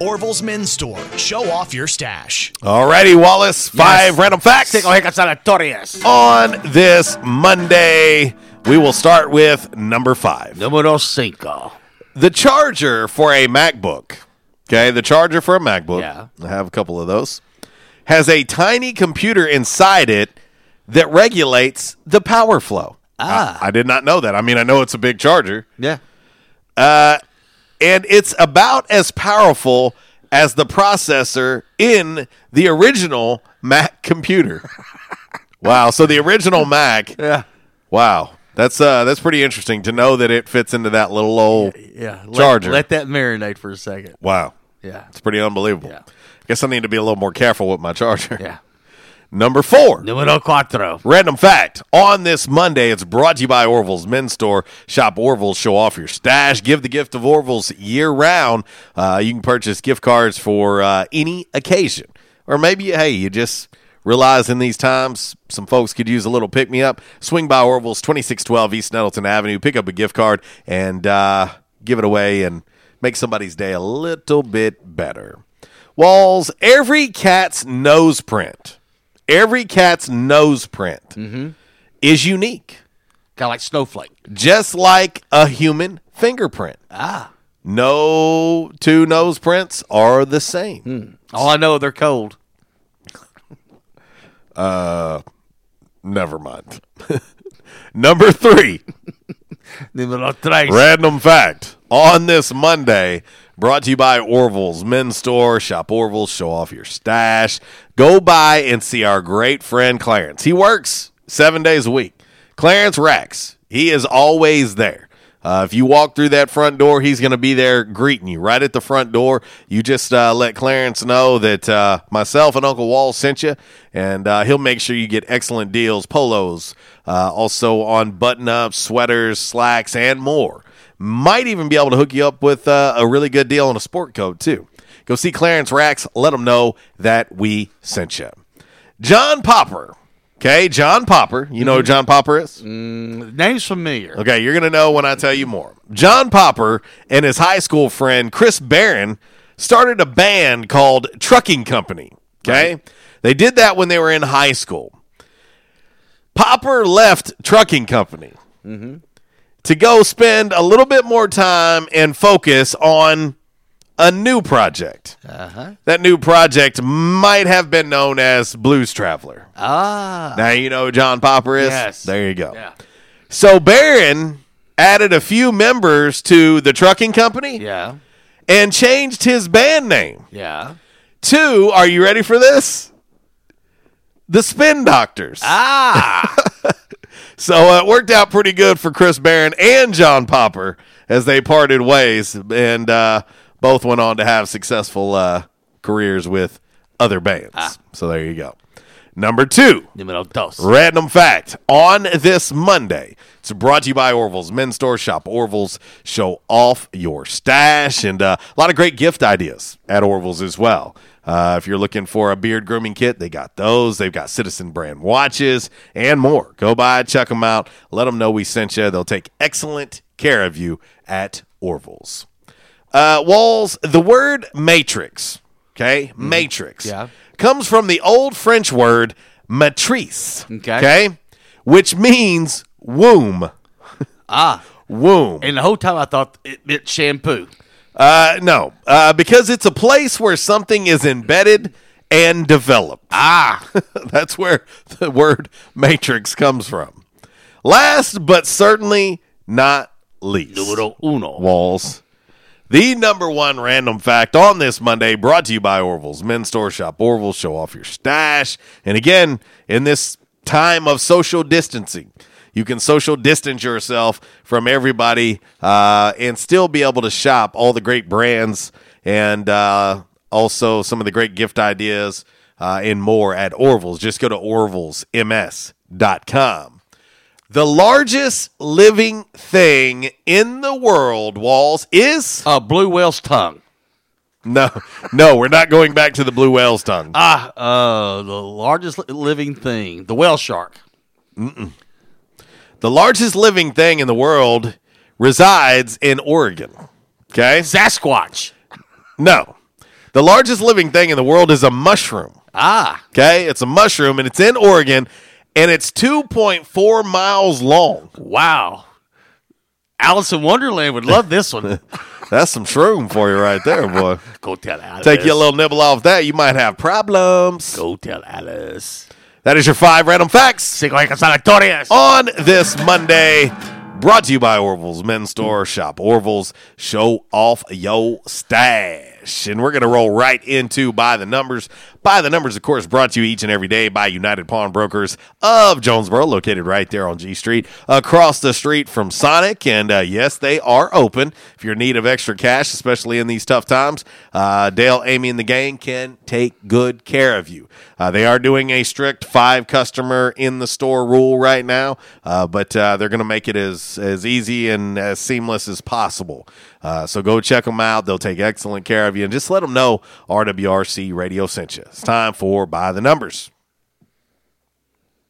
Speaker 29: Orville's Men's Store. Show off your stash.
Speaker 13: Alrighty, Wallace. Five random facts on this Monday. We will start with number five.
Speaker 7: Numero cinco.
Speaker 13: The charger for a MacBook. Okay, the charger for a MacBook.
Speaker 7: Yeah.
Speaker 13: I have a couple of those. Has a tiny computer inside it that regulates the power flow.
Speaker 7: Ah.
Speaker 13: I, I did not know that. I mean, I know it's a big charger.
Speaker 7: Yeah.
Speaker 13: Uh, and it's about as powerful as the processor in the original Mac computer. wow. So the original Mac.
Speaker 7: Yeah.
Speaker 13: Wow. That's uh that's pretty interesting to know that it fits into that little old
Speaker 7: Yeah. Let-
Speaker 13: charger.
Speaker 7: Let, that marinate for a second.
Speaker 13: wow.
Speaker 7: Yeah.
Speaker 13: It's pretty unbelievable. Yeah. I guess I need to be a little more careful with my charger.
Speaker 7: Yeah.
Speaker 13: Number four.
Speaker 7: Numero cuatro.
Speaker 13: Random fact on this Monday, it's brought to you by Orville's Men's Store. Shop Orville's, show off your stash, give the gift of Orville's year round. Uh, you can purchase gift cards for uh, any occasion. Or maybe, hey, you just realize in these times some folks could use a little pick me up. Swing by Orville's, 2612 East Nettleton Avenue, pick up a gift card and uh, give it away and make somebody's day a little bit better. Walls, every cat's nose print, every cat's nose print is unique.
Speaker 7: Kind of like snowflake.
Speaker 13: Just like a human fingerprint.
Speaker 7: Ah.
Speaker 13: No two nose prints are the same.
Speaker 7: All I know, they're cold.
Speaker 13: Uh, never mind. Number three. Random fact on this Monday, brought to you by Orville's Men's Store. Shop Orville's, show off your stash. Go by and see our great friend Clarence. He works seven days a week. Clarence Rex, he is always there. Uh, if you walk through that front door, he's going to be there greeting you right at the front door. You just uh, let Clarence know that uh, myself and Uncle Wall sent you, and uh, he'll make sure you get excellent deals, polos, uh, also on button ups, sweaters, slacks, and more. Might even be able to hook you up with uh, a really good deal on a sport coat, too. Go see Clarence Rax. Let him know that we sent you. John Popper. Okay, John Popper. You know who John Popper is?
Speaker 7: Mm, name's familiar.
Speaker 13: Okay, you're going to know when I tell you more. John Popper and his high school friend Chris Barron started a band called Trucking Company. Okay? They did that when they were in high school. Popper left Trucking Company to go spend a little bit more time and focus on a new project.
Speaker 7: Uh-huh.
Speaker 13: That new project might have been known as Blues Traveler.
Speaker 7: Ah.
Speaker 13: Now you know who John Popper is?
Speaker 7: Yes.
Speaker 13: There you go.
Speaker 7: Yeah.
Speaker 13: So Barron added a few members to the trucking company
Speaker 7: Yeah.
Speaker 13: and changed his band name
Speaker 7: Yeah.
Speaker 13: to, are you ready for this? The Spin Doctors.
Speaker 7: Ah.
Speaker 13: So uh, it worked out pretty good for Chris Barron and John Popper as they parted ways and uh, both went on to have successful uh, careers with other bands. So there you go. Number two, random fact on this Monday. It's brought to you by Orville's Men's Store Shop. Orville's show off your stash and uh, a lot of great gift ideas at Orville's as well. Uh, if you're looking for a beard grooming kit, they got those. They've got Citizen brand watches and more. Go by, check them out. Let them know we sent you. They'll take excellent care of you at Orville's. Uh, Walls, the word matrix, okay, matrix,
Speaker 7: Yeah.
Speaker 13: comes from the old French word matrice,
Speaker 7: Okay.
Speaker 13: okay, which means womb.
Speaker 7: Ah.
Speaker 13: Womb.
Speaker 7: And the whole time I thought it meant shampoo.
Speaker 13: Uh, no, uh, because it's a place where something is embedded and developed.
Speaker 7: Ah,
Speaker 13: that's where the word matrix comes from. Last but certainly not least,
Speaker 7: Numero uno.
Speaker 13: Walls. The number one random fact on this Monday, brought to you by Orville's Men's Store Shop. Orville's, show off your stash. And again, in this time of social distancing, you can social distance yourself from everybody uh, and still be able to shop all the great brands and uh, also some of the great gift ideas uh, and more at Orville's. Just go to orvillesms.com. The largest living thing in the world, Walls, is
Speaker 7: a blue whale's tongue.
Speaker 13: No, no, we're not going back to the blue whale's tongue.
Speaker 7: Ah, uh, the largest living thing, the whale shark.
Speaker 13: Mm-mm. The largest living thing in the world resides in Oregon. Okay?
Speaker 7: Sasquatch.
Speaker 13: No. The largest living thing in the world is a mushroom.
Speaker 7: Ah.
Speaker 13: Okay? It's a mushroom and it's in Oregon and it's 2.4 miles long.
Speaker 7: Wow. Alice in Wonderland would love this one.
Speaker 13: That's some shroom for you right there, boy.
Speaker 7: Go tell Alice.
Speaker 13: Take you a little nibble off that, you might have problems.
Speaker 7: Go tell Alice.
Speaker 13: That is your five random facts on this Monday. Brought to you by Orville's Men's Store. Shop Orville's. Show off yo stash. And we're going to roll right into By the Numbers. By the Numbers, of course, brought to you each and every day by United Pawnbrokers of Jonesboro, located right there on G Street, across the street from Sonic. And uh, yes, they are open. If you're in need of extra cash, especially in these tough times, uh, Dale, Amy, and the gang can take good care of you. Uh, they are doing a strict five customer in the store rule right now, uh, but uh, they're going to make it as, as easy and as seamless as possible. Uh, so go check them out. They'll take excellent care of you. And just let them know RWRC Radio sent you. It's time for By the Numbers.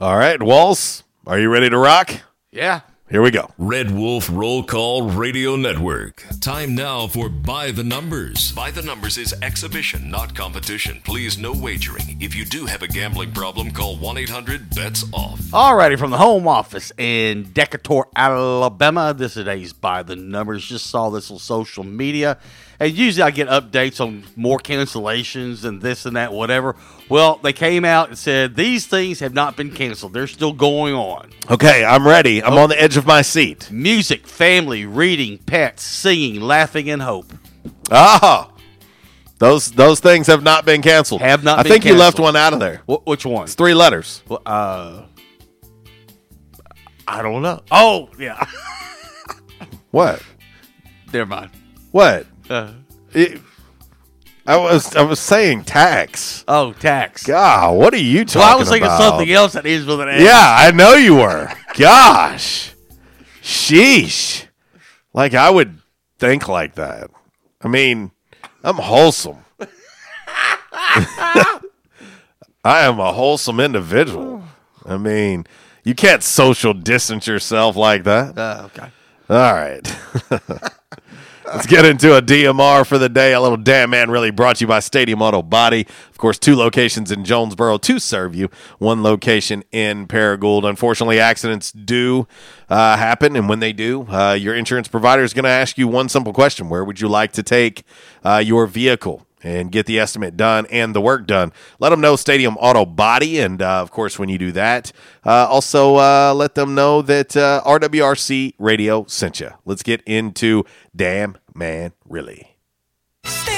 Speaker 13: All right, Walls, are you ready to rock?
Speaker 7: Yeah.
Speaker 13: Here we go.
Speaker 30: Red Wolf Roll Call Radio Network. Time now for By the Numbers. By the Numbers is exhibition, not competition. Please, no wagering. If you do have a gambling problem, call 1 800 BETS OFF.
Speaker 7: Alrighty, from the home office in Decatur, Alabama. This is today's by the numbers. Just saw this on social media, and usually I get updates on more cancellations and this and that, whatever. Well, they came out and said these things have not been canceled; they're still going on.
Speaker 13: Okay, I'm ready. I'm on the edge of my seat.
Speaker 7: Music, family, reading, pets, singing, laughing, and hope.
Speaker 13: Ah, those those things have not been canceled.
Speaker 7: Have not
Speaker 13: I think you left one out of there.
Speaker 7: Wh- which one?
Speaker 13: It's three letters.
Speaker 7: Well, uh, I don't know. Oh, yeah.
Speaker 13: What?
Speaker 7: Never mind.
Speaker 13: What?
Speaker 7: Uh,
Speaker 13: It- I was I was saying tax.
Speaker 7: oh, tax.
Speaker 13: God, what are you talking
Speaker 7: Well, I was thinking
Speaker 13: about?
Speaker 7: something else that is with an A.
Speaker 13: Yeah, I know you were. Gosh, sheesh. Like I would think like that. I mean, I'm wholesome. I am a wholesome individual. I mean, you can't social distance yourself like that.
Speaker 7: Uh, okay.
Speaker 13: All right. Let's get into a DMR for the day. A little damn man really brought you by Stadium Auto Body. Of course, two locations in Jonesboro to serve you, one location in Paragould. Unfortunately, accidents do uh, happen, and when they do, uh, your insurance provider is going to ask you one simple question Where would you like to take uh, your vehicle? And get the estimate done and the work done. Let them know Stadium Auto Body. And uh, of course, when you do that, uh, also uh, let them know that uh, RWRC Radio sent you. Let's get into Damn Man Really.
Speaker 25: Stadium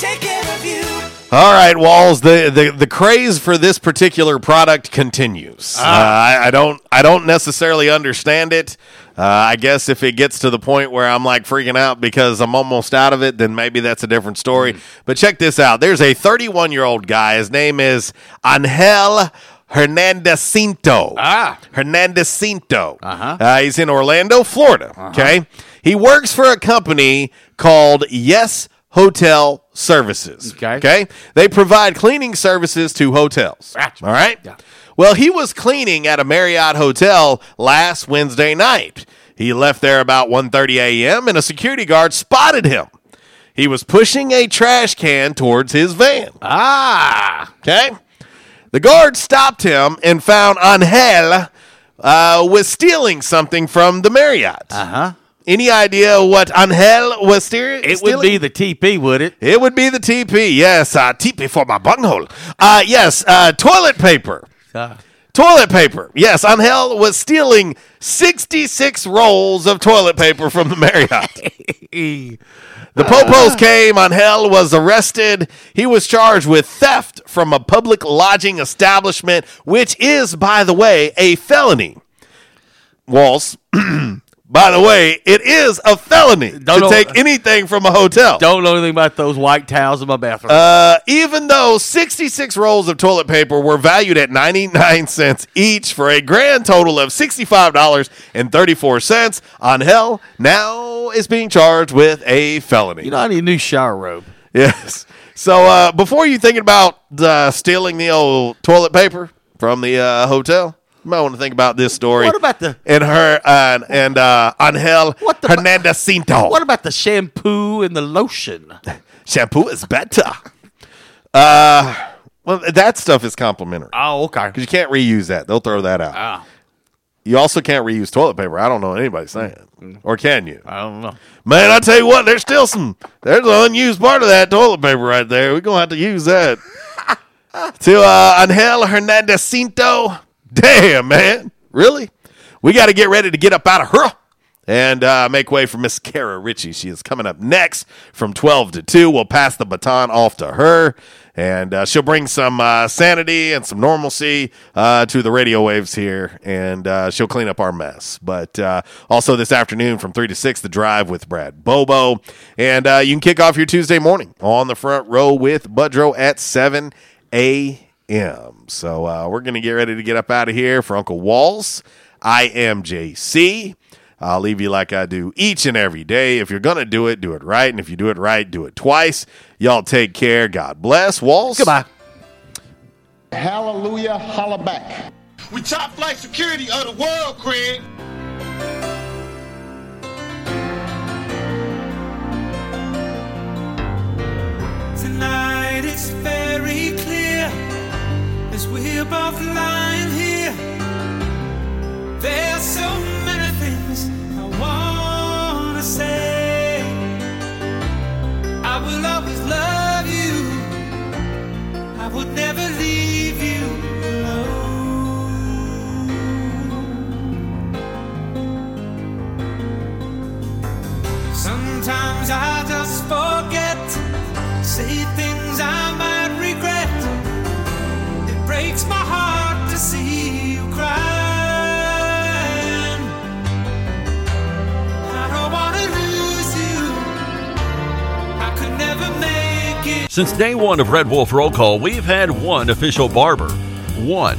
Speaker 25: take care of you.
Speaker 13: All right, Walls. The, the the craze for this particular product continues. Uh, I, I don't I don't necessarily understand it. Uh, I guess if it gets to the point where I'm like freaking out because I'm almost out of it, then maybe that's a different story. But check this out. There's a 31 year old guy. His name is Angel Hernandezcinto. Ah, Hernandezcinto. Uh-huh. Uh, he's in Orlando, Florida. Okay, he works for a company called Yes Hotel Services. Okay. Okay. They provide cleaning services to hotels. All right. Well, he was cleaning at a Marriott hotel last Wednesday night. He left there about 1:30 a.m. and a security guard spotted him. He was pushing a trash can towards his van. Ah. Okay. The guard stopped him and found Angel uh, was stealing something from the Marriott. Uh huh. Any idea what Angel was steering?
Speaker 7: It would be the TP, would it?
Speaker 13: It would be the TP. Yes, uh, TP for my bunghole. Uh, yes, uh, toilet paper.
Speaker 7: Ah.
Speaker 13: Toilet paper. Yes, Angel was stealing 66 rolls of toilet paper from the Marriott. The Popos came. Angel was arrested. He was charged with theft from a public lodging establishment, which is, by the way, a felony. Walls. by the way, it is a felony to
Speaker 7: know-
Speaker 13: take anything from a hotel.
Speaker 7: Don't know anything about those white towels in my bathroom.
Speaker 13: Uh, even though 66 rolls of toilet paper were valued at 99 cents each for a grand total of $65.34, Angel now is being charged with a felony.
Speaker 7: you know, I need a new shower robe.
Speaker 13: Yes. So uh, before you thinking about uh, stealing the old toilet paper from the uh, hotel, you might want to think about this story.
Speaker 7: What about the-
Speaker 13: and her uh, and uh, Angel Hernandez Cinto?
Speaker 7: What about the shampoo and the lotion?
Speaker 13: Shampoo is better. Uh, well, that stuff is complimentary.
Speaker 7: Oh, okay.
Speaker 13: Because you can't reuse that; they'll throw that out.
Speaker 7: Ah.
Speaker 13: You also can't reuse toilet paper. I don't know what anybody's saying, or can you?
Speaker 7: I don't know.
Speaker 13: Man, I tell you what, there's still some. There's an unused part of that toilet paper right there. We're gonna have to use that. to uh, Angel Hernandez Cinto. Damn, man, really? We got to get ready to get up out of her and uh, make way for Miss Kara Ritchie. She is coming up next from 12 to 2. We'll pass the baton off to her, and uh, she'll bring some uh, sanity and some normalcy uh, to the radio waves here, and uh, she'll clean up our mess. But uh, also this afternoon from 3 to 6, The Drive with Brad Bobo. And uh, you can kick off your Tuesday morning on the front row with Budrow at 7 a.m. So uh, we're going to get ready to get up out of here for Uncle Walls. I am JC. I'll leave you like I do each and every day. If you're going to do it, do it right. And if you do it right, do it twice. Y'all take care. God bless. Walls.
Speaker 7: Goodbye.
Speaker 31: Hallelujah, holla back. We top flight security of the world, Craig.
Speaker 25: Tonight it's very clear as we're both lying here. There's so many things I wanna say. I will always love you. I would never leave you alone. Sometimes I just forget, say things I breaks my heart to see you.
Speaker 32: Since day one of Red Wolf Roll Call, we've had one official barber. One.